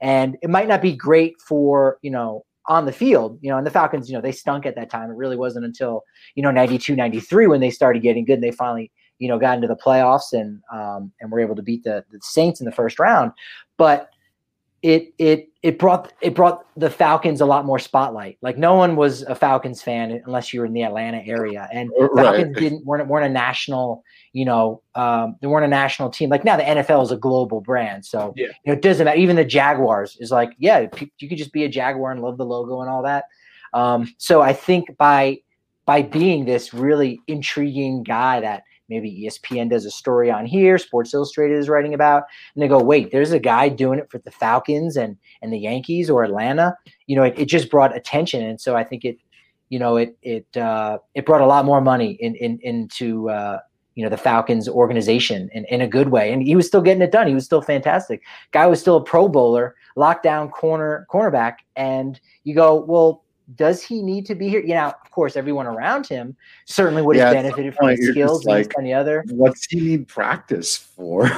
and it might not be great for you know on the field, you know, and the Falcons, you know, they stunk at that time. It really wasn't until, you know, 92, 93 when they started getting good and they finally, you know, got into the playoffs and um, and were able to beat the, the Saints in the first round. But it it it brought it brought the Falcons a lot more spotlight. Like no one was a Falcons fan unless you were in the Atlanta area, and Falcons right. didn't weren't weren't a national. You know, um, they weren't a national team. Like now, the NFL is a global brand, so yeah. you know it doesn't matter. Even the Jaguars is like, yeah, you could just be a Jaguar and love the logo and all that. Um, so I think by by being this really intriguing guy that maybe ESPN does a story on here, Sports Illustrated is writing about, and they go, wait, there's a guy doing it for the Falcons and and the Yankees or Atlanta. You know, it, it just brought attention, and so I think it, you know, it it uh, it brought a lot more money in, in into uh, you know the Falcons organization in, in a good way, and he was still getting it done. He was still fantastic. Guy was still a Pro Bowler, lockdown corner cornerback, and you go, well, does he need to be here? You know, of course, everyone around him certainly would have yeah, benefited from his skills like, and the other. What's he need practice for?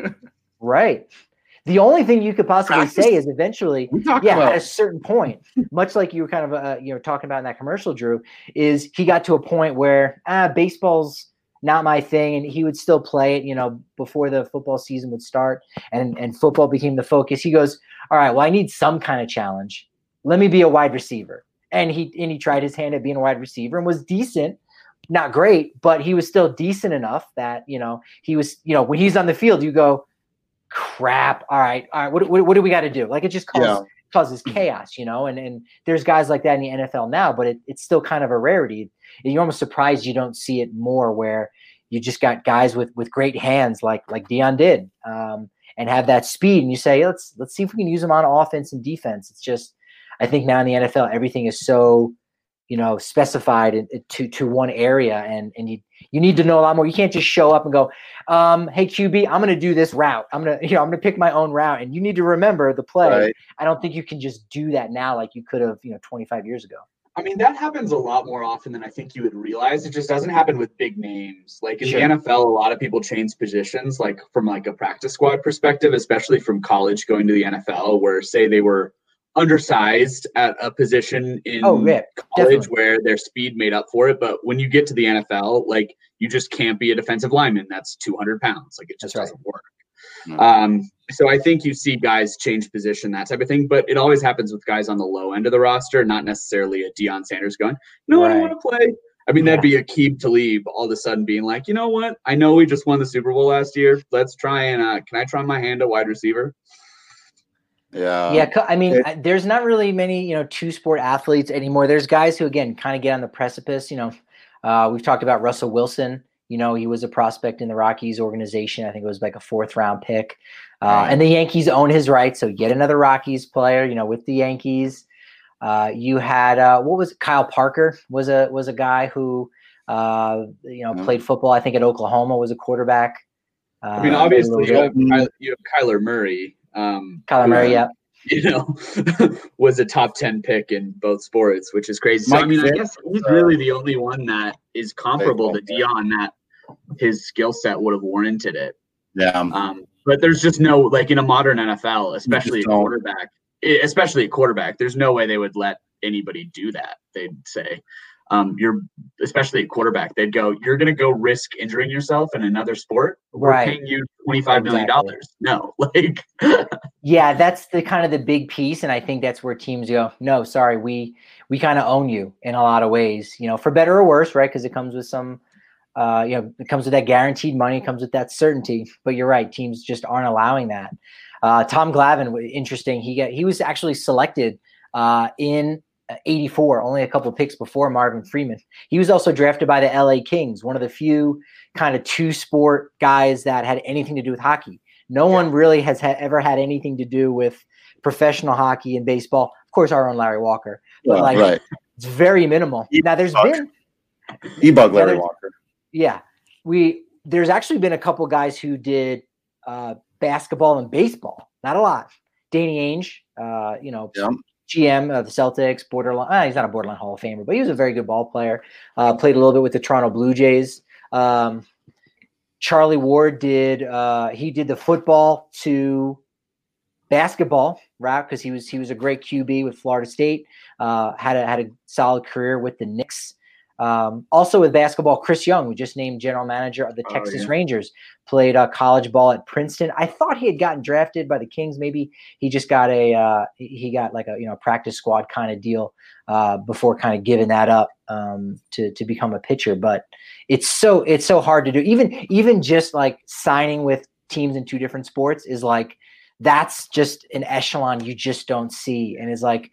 right. The only thing you could possibly practice? say is eventually, yeah, about. at a certain point, much like you were kind of uh, you know talking about in that commercial, Drew, is he got to a point where ah, baseball's not my thing, and he would still play it, you know, before the football season would start, and and football became the focus. He goes, all right, well, I need some kind of challenge let me be a wide receiver. And he and he tried his hand at being a wide receiver and was decent, not great, but he was still decent enough that you know he was you know when he's on the field, you go, crap. All right, all right. What what, what do we got to do? Like it just causes yeah. causes chaos, you know. And and there's guys like that in the NFL now, but it, it's still kind of a rarity. And you're almost surprised you don't see it more where you just got guys with with great hands like like Deion did. Um, and have that speed and you say let's let's see if we can use them on offense and defense it's just I think now in the NFL, everything is so, you know, specified in, to to one area, and and you you need to know a lot more. You can't just show up and go, um, "Hey QB, I'm going to do this route. I'm going to you know I'm going to pick my own route," and you need to remember the play. Right. I don't think you can just do that now like you could have you know 25 years ago. I mean, that happens a lot more often than I think you would realize. It just doesn't happen with big names. Like in sure. the NFL, a lot of people change positions, like from like a practice squad perspective, especially from college going to the NFL, where say they were undersized at a position in oh, yeah, college definitely. where their speed made up for it. But when you get to the NFL, like you just can't be a defensive lineman. That's 200 pounds. Like it just doesn't work. Mm-hmm. Um, so I think you see guys change position, that type of thing. But it always happens with guys on the low end of the roster, not necessarily a Deion Sanders going, no, right. I don't want to play. I mean, yeah. that'd be Aqib Talib all of a sudden being like, you know what? I know we just won the Super Bowl last year. Let's try and uh, can I try my hand at wide receiver? Yeah. Yeah. I mean, it, there's not really many, you know, two sport athletes anymore. There's guys who, again, kind of get on the precipice. You know, uh, we've talked about Russell Wilson. You know, he was a prospect in the Rockies organization. I think it was like a fourth round pick. Uh, right. And the Yankees own his rights. So yet another Rockies player, you know, with the Yankees. Uh, you had uh, what was it? Kyle Parker was a was a guy who uh, you know mm-hmm. played football. I think at Oklahoma was a quarterback. I mean, uh, obviously you have, you have Kyler Murray, um, Kyler Murray, yeah. You know, was a top 10 pick in both sports, which is crazy. So, I mean, I guess he's really the only one that is comparable to Deion that his skill set would have warranted it. Yeah. Um, but there's just no, like in a modern NFL, especially a quarterback, especially a quarterback, there's no way they would let anybody do that. They'd say, um, you're especially a quarterback, they'd go, you're going to go risk injuring yourself in another sport. We're right. paying you $25 million. Exactly. No, like, yeah, that's the kind of the big piece. And I think that's where teams go, no, sorry, we, we kind of own you in a lot of ways, you know, for better or worse, right? Cause it comes with some, uh, you know, it comes with that guaranteed money, comes with that certainty, but you're right. Teams just aren't allowing that. Uh, Tom Glavine, interesting. He got, he was actually selected uh, in 84, only a couple picks before Marvin Freeman. He was also drafted by the LA Kings, one of the few kind of two sport guys that had anything to do with hockey. No yeah. one really has ha- ever had anything to do with professional hockey and baseball. Of course, our own Larry Walker, but like right. it's very minimal. E- now, there's bug. been e-bug Larry Walker. Yeah, we there's actually been a couple guys who did uh, basketball and baseball. Not a lot. Danny Ainge, uh, you know, Yeah. GM of the Celtics, borderline. ah, he's not a borderline Hall of Famer, but he was a very good ball player. Uh, played a little bit with the Toronto Blue Jays. Um, Charlie Ward did. Uh, he did the football to basketball route because he was he was a great QB with Florida State. Uh, had a had a solid career with the Knicks. Um, also with basketball, Chris Young, we just named general manager of the Oh, Texas yeah. Rangers, played uh, college ball at Princeton. I thought he had gotten drafted by the Kings. Maybe he just got a uh, he- got like a you know practice squad kind of deal uh, before kind of giving that up um, to to become a pitcher. But it's so it's so hard to do. Even even just like signing with teams in two different sports is like that's just an echelon you just don't see, and is like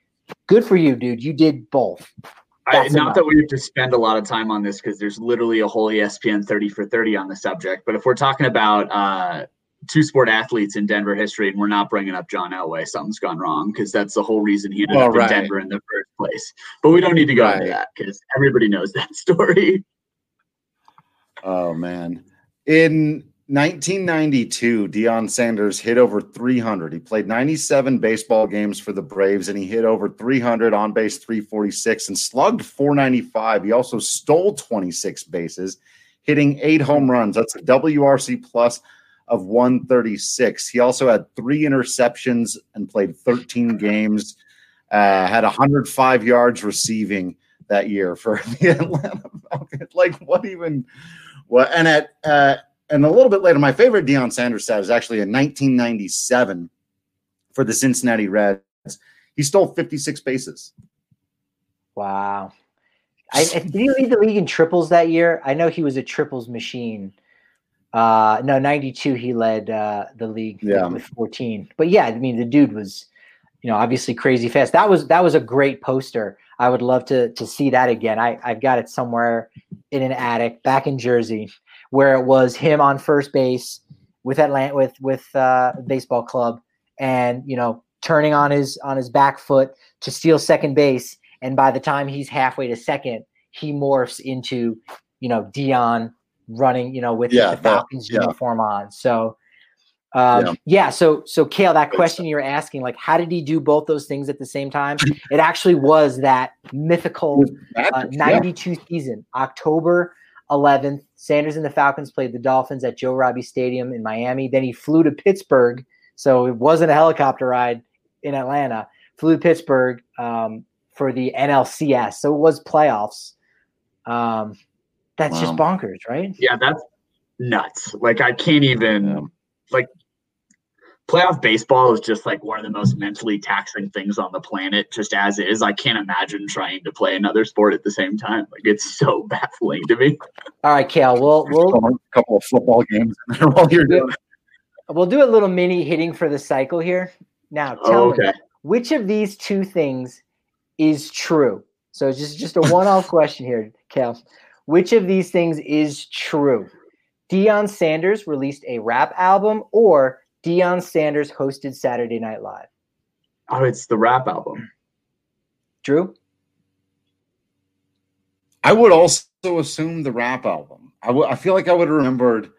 good for you, dude. You did both. I, not that we have to spend a lot of time on this because there's literally a whole ESPN 30 for 30 on the subject. But if we're talking about uh, two sport athletes in Denver history and we're not bringing up John Elway, something's gone wrong because that's the whole reason he ended Well, up right. in Denver in the first place. But we don't need to go into that because everybody knows that story. Oh man. In 1992, Deion Sanders hit over 300. He played 97 baseball games for the Braves and he hit over 300 on base 346 and slugged 495. He also stole 26 bases, hitting eight home runs. That's a WRC plus of 136. He also had three interceptions and played 13 games. Uh, had 105 yards receiving that year for the Atlanta Falcons. Like, what even? What? And at uh, and a little bit later, my favorite Deion Sanders stat is actually in 1997 for the Cincinnati Reds. He stole 56 bases. Wow. I, did he lead the league in triples that year? I know he was a triples machine. Uh, no, 92, he led uh, the league Yeah. with 14. But yeah, I mean, the dude was, you know, obviously crazy fast. That was that was a great poster. I would love to to see that again. I, I've got it somewhere in an attic back in Jersey where it was him on first base with Atlanta with with uh, baseball club and you know turning on his on his back foot to steal second base and by the time he's halfway to second, he morphs into, you know, Deion running, you know, with Yeah, the that- Falcons yeah. uniform on. So, um, Yeah. yeah. So, so Kale, that question you were asking, like, how did he do both those things at the same time? It actually was that mythical uh, 92 season, October 11th. Sanders and the Falcons played the Dolphins at Joe Robbie Stadium in Miami. Then he flew to Pittsburgh. So it wasn't a helicopter ride in Atlanta. Flew to Pittsburgh um, for the NLCS. So it was playoffs. Um, that's just bonkers, right? Yeah, that's nuts. Like I can't even Yeah. like playoff baseball is just like one of the most mentally taxing things on the planet just as is. I can't imagine trying to play another sport at the same time. Like it's so baffling to me. All right, Kale. We'll we'll a couple of football games while you're doing. we'll do a little mini hitting for the cycle here. Now, tell Oh, me which of these two things is true? So it's just just a one-off question here, Cal. Which of these things is true? Deion Sanders released a rap album, or Deion Sanders hosted Saturday Night Live. Oh, it's the rap album. Drew, I would also assume the rap album. I feel like I would have remembered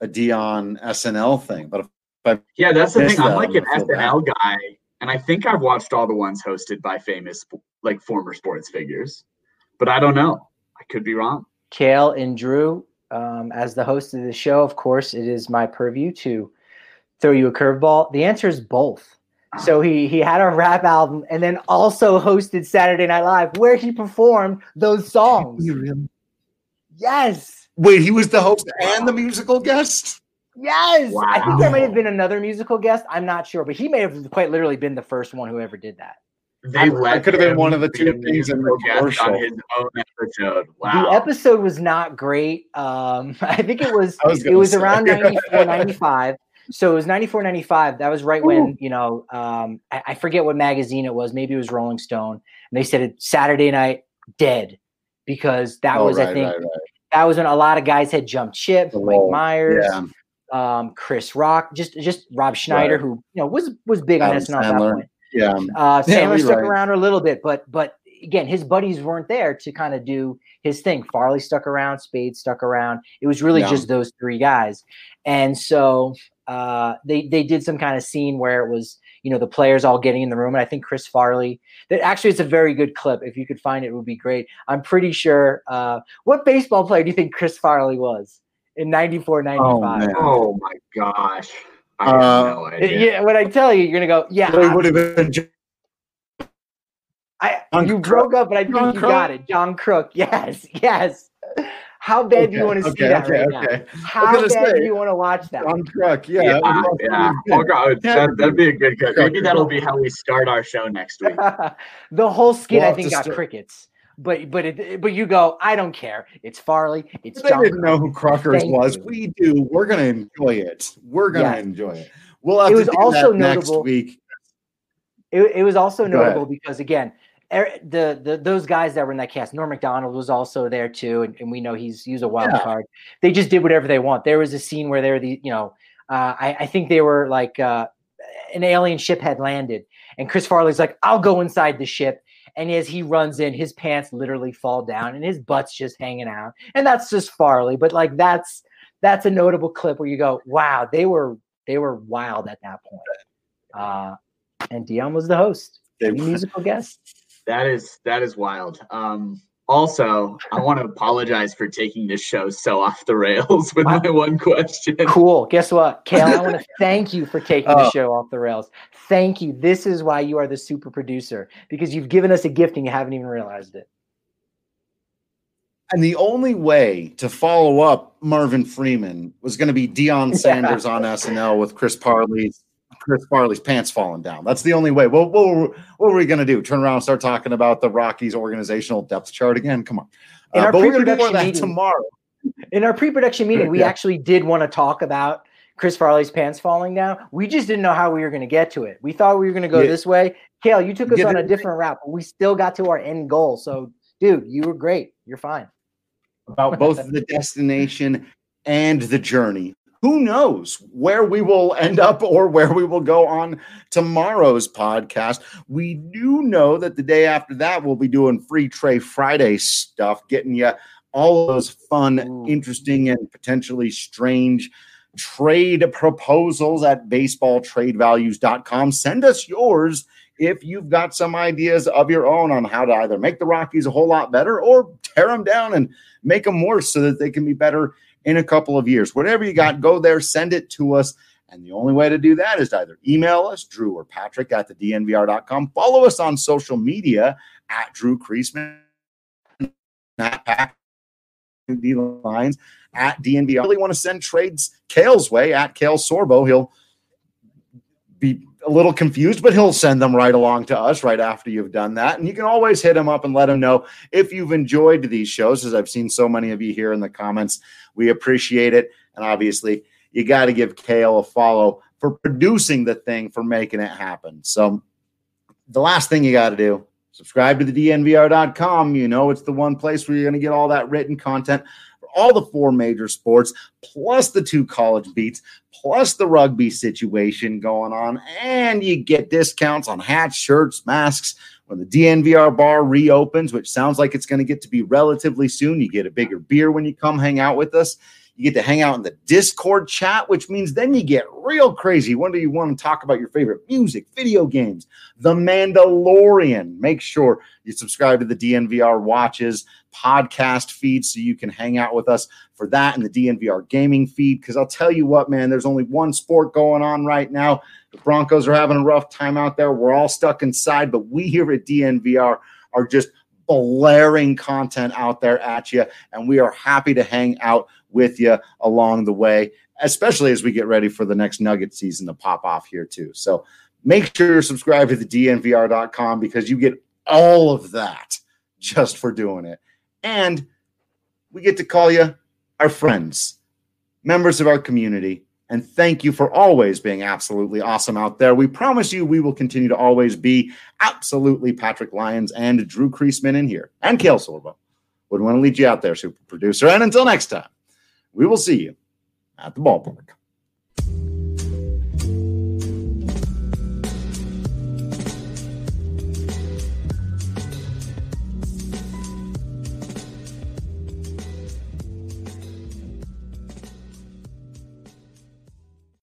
a Deion SNL thing, but if Yeah, that's the Missed thing. I'm like an I feel bad. SNL guy, and I think I've watched all the ones hosted by famous, like former sports figures, but I don't know. I could be wrong. Kale, and Drew, um, as the host of the show, of course, it is my purview to throw you a curveball. The answer is both. So he he had a rap album and then also hosted Saturday Night Live where he performed those songs. Yes. wait, he was the host and the musical guest. Yes. I think there might have been another musical guest. I'm not sure, but he may have quite literally been the first one who ever did that. They I- that could have been one of the two things in the musical guest on his own episode. Wow. The episode was not great. Um, I think it was, was it was say. around 94, 95. So it was 94, 95. That was right when, you know, um, I, I forget what magazine it was. Maybe it was Rolling Stone. And they said it Saturday night dead because that Oh, was, I think, right, right. that was when a lot of guys had jumped ship. Mike. Myers, Yeah. um, Chris Rock, just just Rob Schneider, Right. who you know was was big on Adam SNL at that point. Yeah. Uh, Yeah, Sandler stuck right. around a little bit, but but again, his buddies weren't there to kind of do his thing. Farley stuck around, Spade stuck around. It was really Yeah. just those three guys, and so uh, they they did some kind of scene where it was you know the players all getting in the room and i think chris farley that actually it's a very good clip if you could find it, it would be great i'm pretty sure uh, what baseball player do you think chris farley was in 94 95 oh, oh my gosh I uh, no yeah when i tell you you're gonna go yeah he would have been I, you broke up, but I think John you Kruk? got it. John Kruk. Yes, yes. How bad okay, do you want to okay, see that okay, right now? How bad say, do you want to watch that? On truck, yeah. Yeah, yeah. Oh, God, that, would be a good cut. Maybe that'll be how we start our show next week. the whole skit, we'll I think, got start. crickets. But but it, but you go, I don't care. It's Farley. It's they John didn't know who Crockers was. You. We do. We're gonna enjoy it. We're gonna yeah. enjoy it. We'll have it was to do also that notable, next week. It, it was also go notable ahead. because again, the, the those guys that were in that cast, Norm Macdonald was also there too, and, and we know he's he's a wild yeah. card. They just did whatever they want. There was a scene where they were the you know, uh, I, I think they were like uh, an alien ship had landed, and Chris Farley's like, "I'll go inside the ship." And as he runs in, his pants literally fall down, and his butt's just hanging out, and that's just Farley. But like that's that's a notable clip where you go, "Wow, they were they were wild at that point." Uh, and Deion was the host, the musical guest. That is that is wild. Um, also, I want to apologize for taking this show so off the rails with my one question. Cool. Guess what, Kale? I want to thank you for taking the oh. show off the rails. Thank you. This is why you are the super producer because you've given us a gift and you haven't even realized it. And the only way to follow up Marvin Freeman was going to be Deion Sanders on SNL with Chris Farley's Chris Farley's pants falling down. That's the only way. What, what, what were we going to do? Turn around and start talking about the Rockies organizational depth chart again? Come on. Uh, but we're going to do more of that meeting, tomorrow. In our pre-production meeting, we yeah. actually did want to talk about Chris Farley's pants falling down. We just didn't know how we were going to get to it. We thought we were going to go yeah. this way. Kale, you took us on a different route, but we still got to our end goal. So, dude, you were great. You're fine. About both the destination and the journey who knows where we will end up or where we will go on tomorrow's podcast. We do know that the day after that, we'll be doing free Trey Friday stuff, getting you all those fun, Ooh. interesting, and potentially strange trade proposals at baseballtradevalues.com. Send us yours if you've got some ideas of your own on how to either make the Rockies a whole lot better or tear them down and make them worse so that they can be better in a couple of years. Whatever you got, go there, send it to us. And the only way to do that is to either email us, Drew or Patrick at the DNVR.com. Follow us on social media at Drew Creasman, at Patrick D Lyons, at DNVR. I Really want to send trades Kale's way at Kale Sorbo. He'll be a little confused, but he'll send them right along to us right after you've done that. And you can always hit him up and let him know if you've enjoyed these shows, as I've seen so many of you here in the comments. We appreciate it. And obviously, you got to give Kale a follow for producing the thing, for making it happen. So, the last thing you got to do subscribe to the dnvr.com you know it's the one place where you're going to get all that written content all the four major sports, plus the two college beats, plus the rugby situation going on. And you get discounts on hats, shirts, masks. When the DNVR bar reopens, which sounds like it's going to get to be relatively soon, you get a bigger beer when you come hang out with us. You get to hang out in the Discord chat, which means then you get real crazy. When do you want to talk about your favorite music, video games, The Mandalorian? Make sure you subscribe to the DNVR Watches podcast feed so you can hang out with us for that and the DNVR gaming feed. Because I'll tell you what, man, there's only one sport going on right now. The Broncos are having a rough time out there. We're all stuck inside, but we here at DNVR are just blaring content out there at you. And we are happy to hang out with you along the way, especially as we get ready for the next Nugget season to pop off here, too. So make sure you're subscribed to the DNVR.com because you get all of that just for doing it. And we get to call you our friends, members of our community. And thank you for always being absolutely awesome out there. We promise you we will continue to always be absolutely Patrick Lyons and Drew Creasman in here and Kale Sorbo. Wouldn't want to lead you out there, super producer. And until next time, we will see you at the ballpark.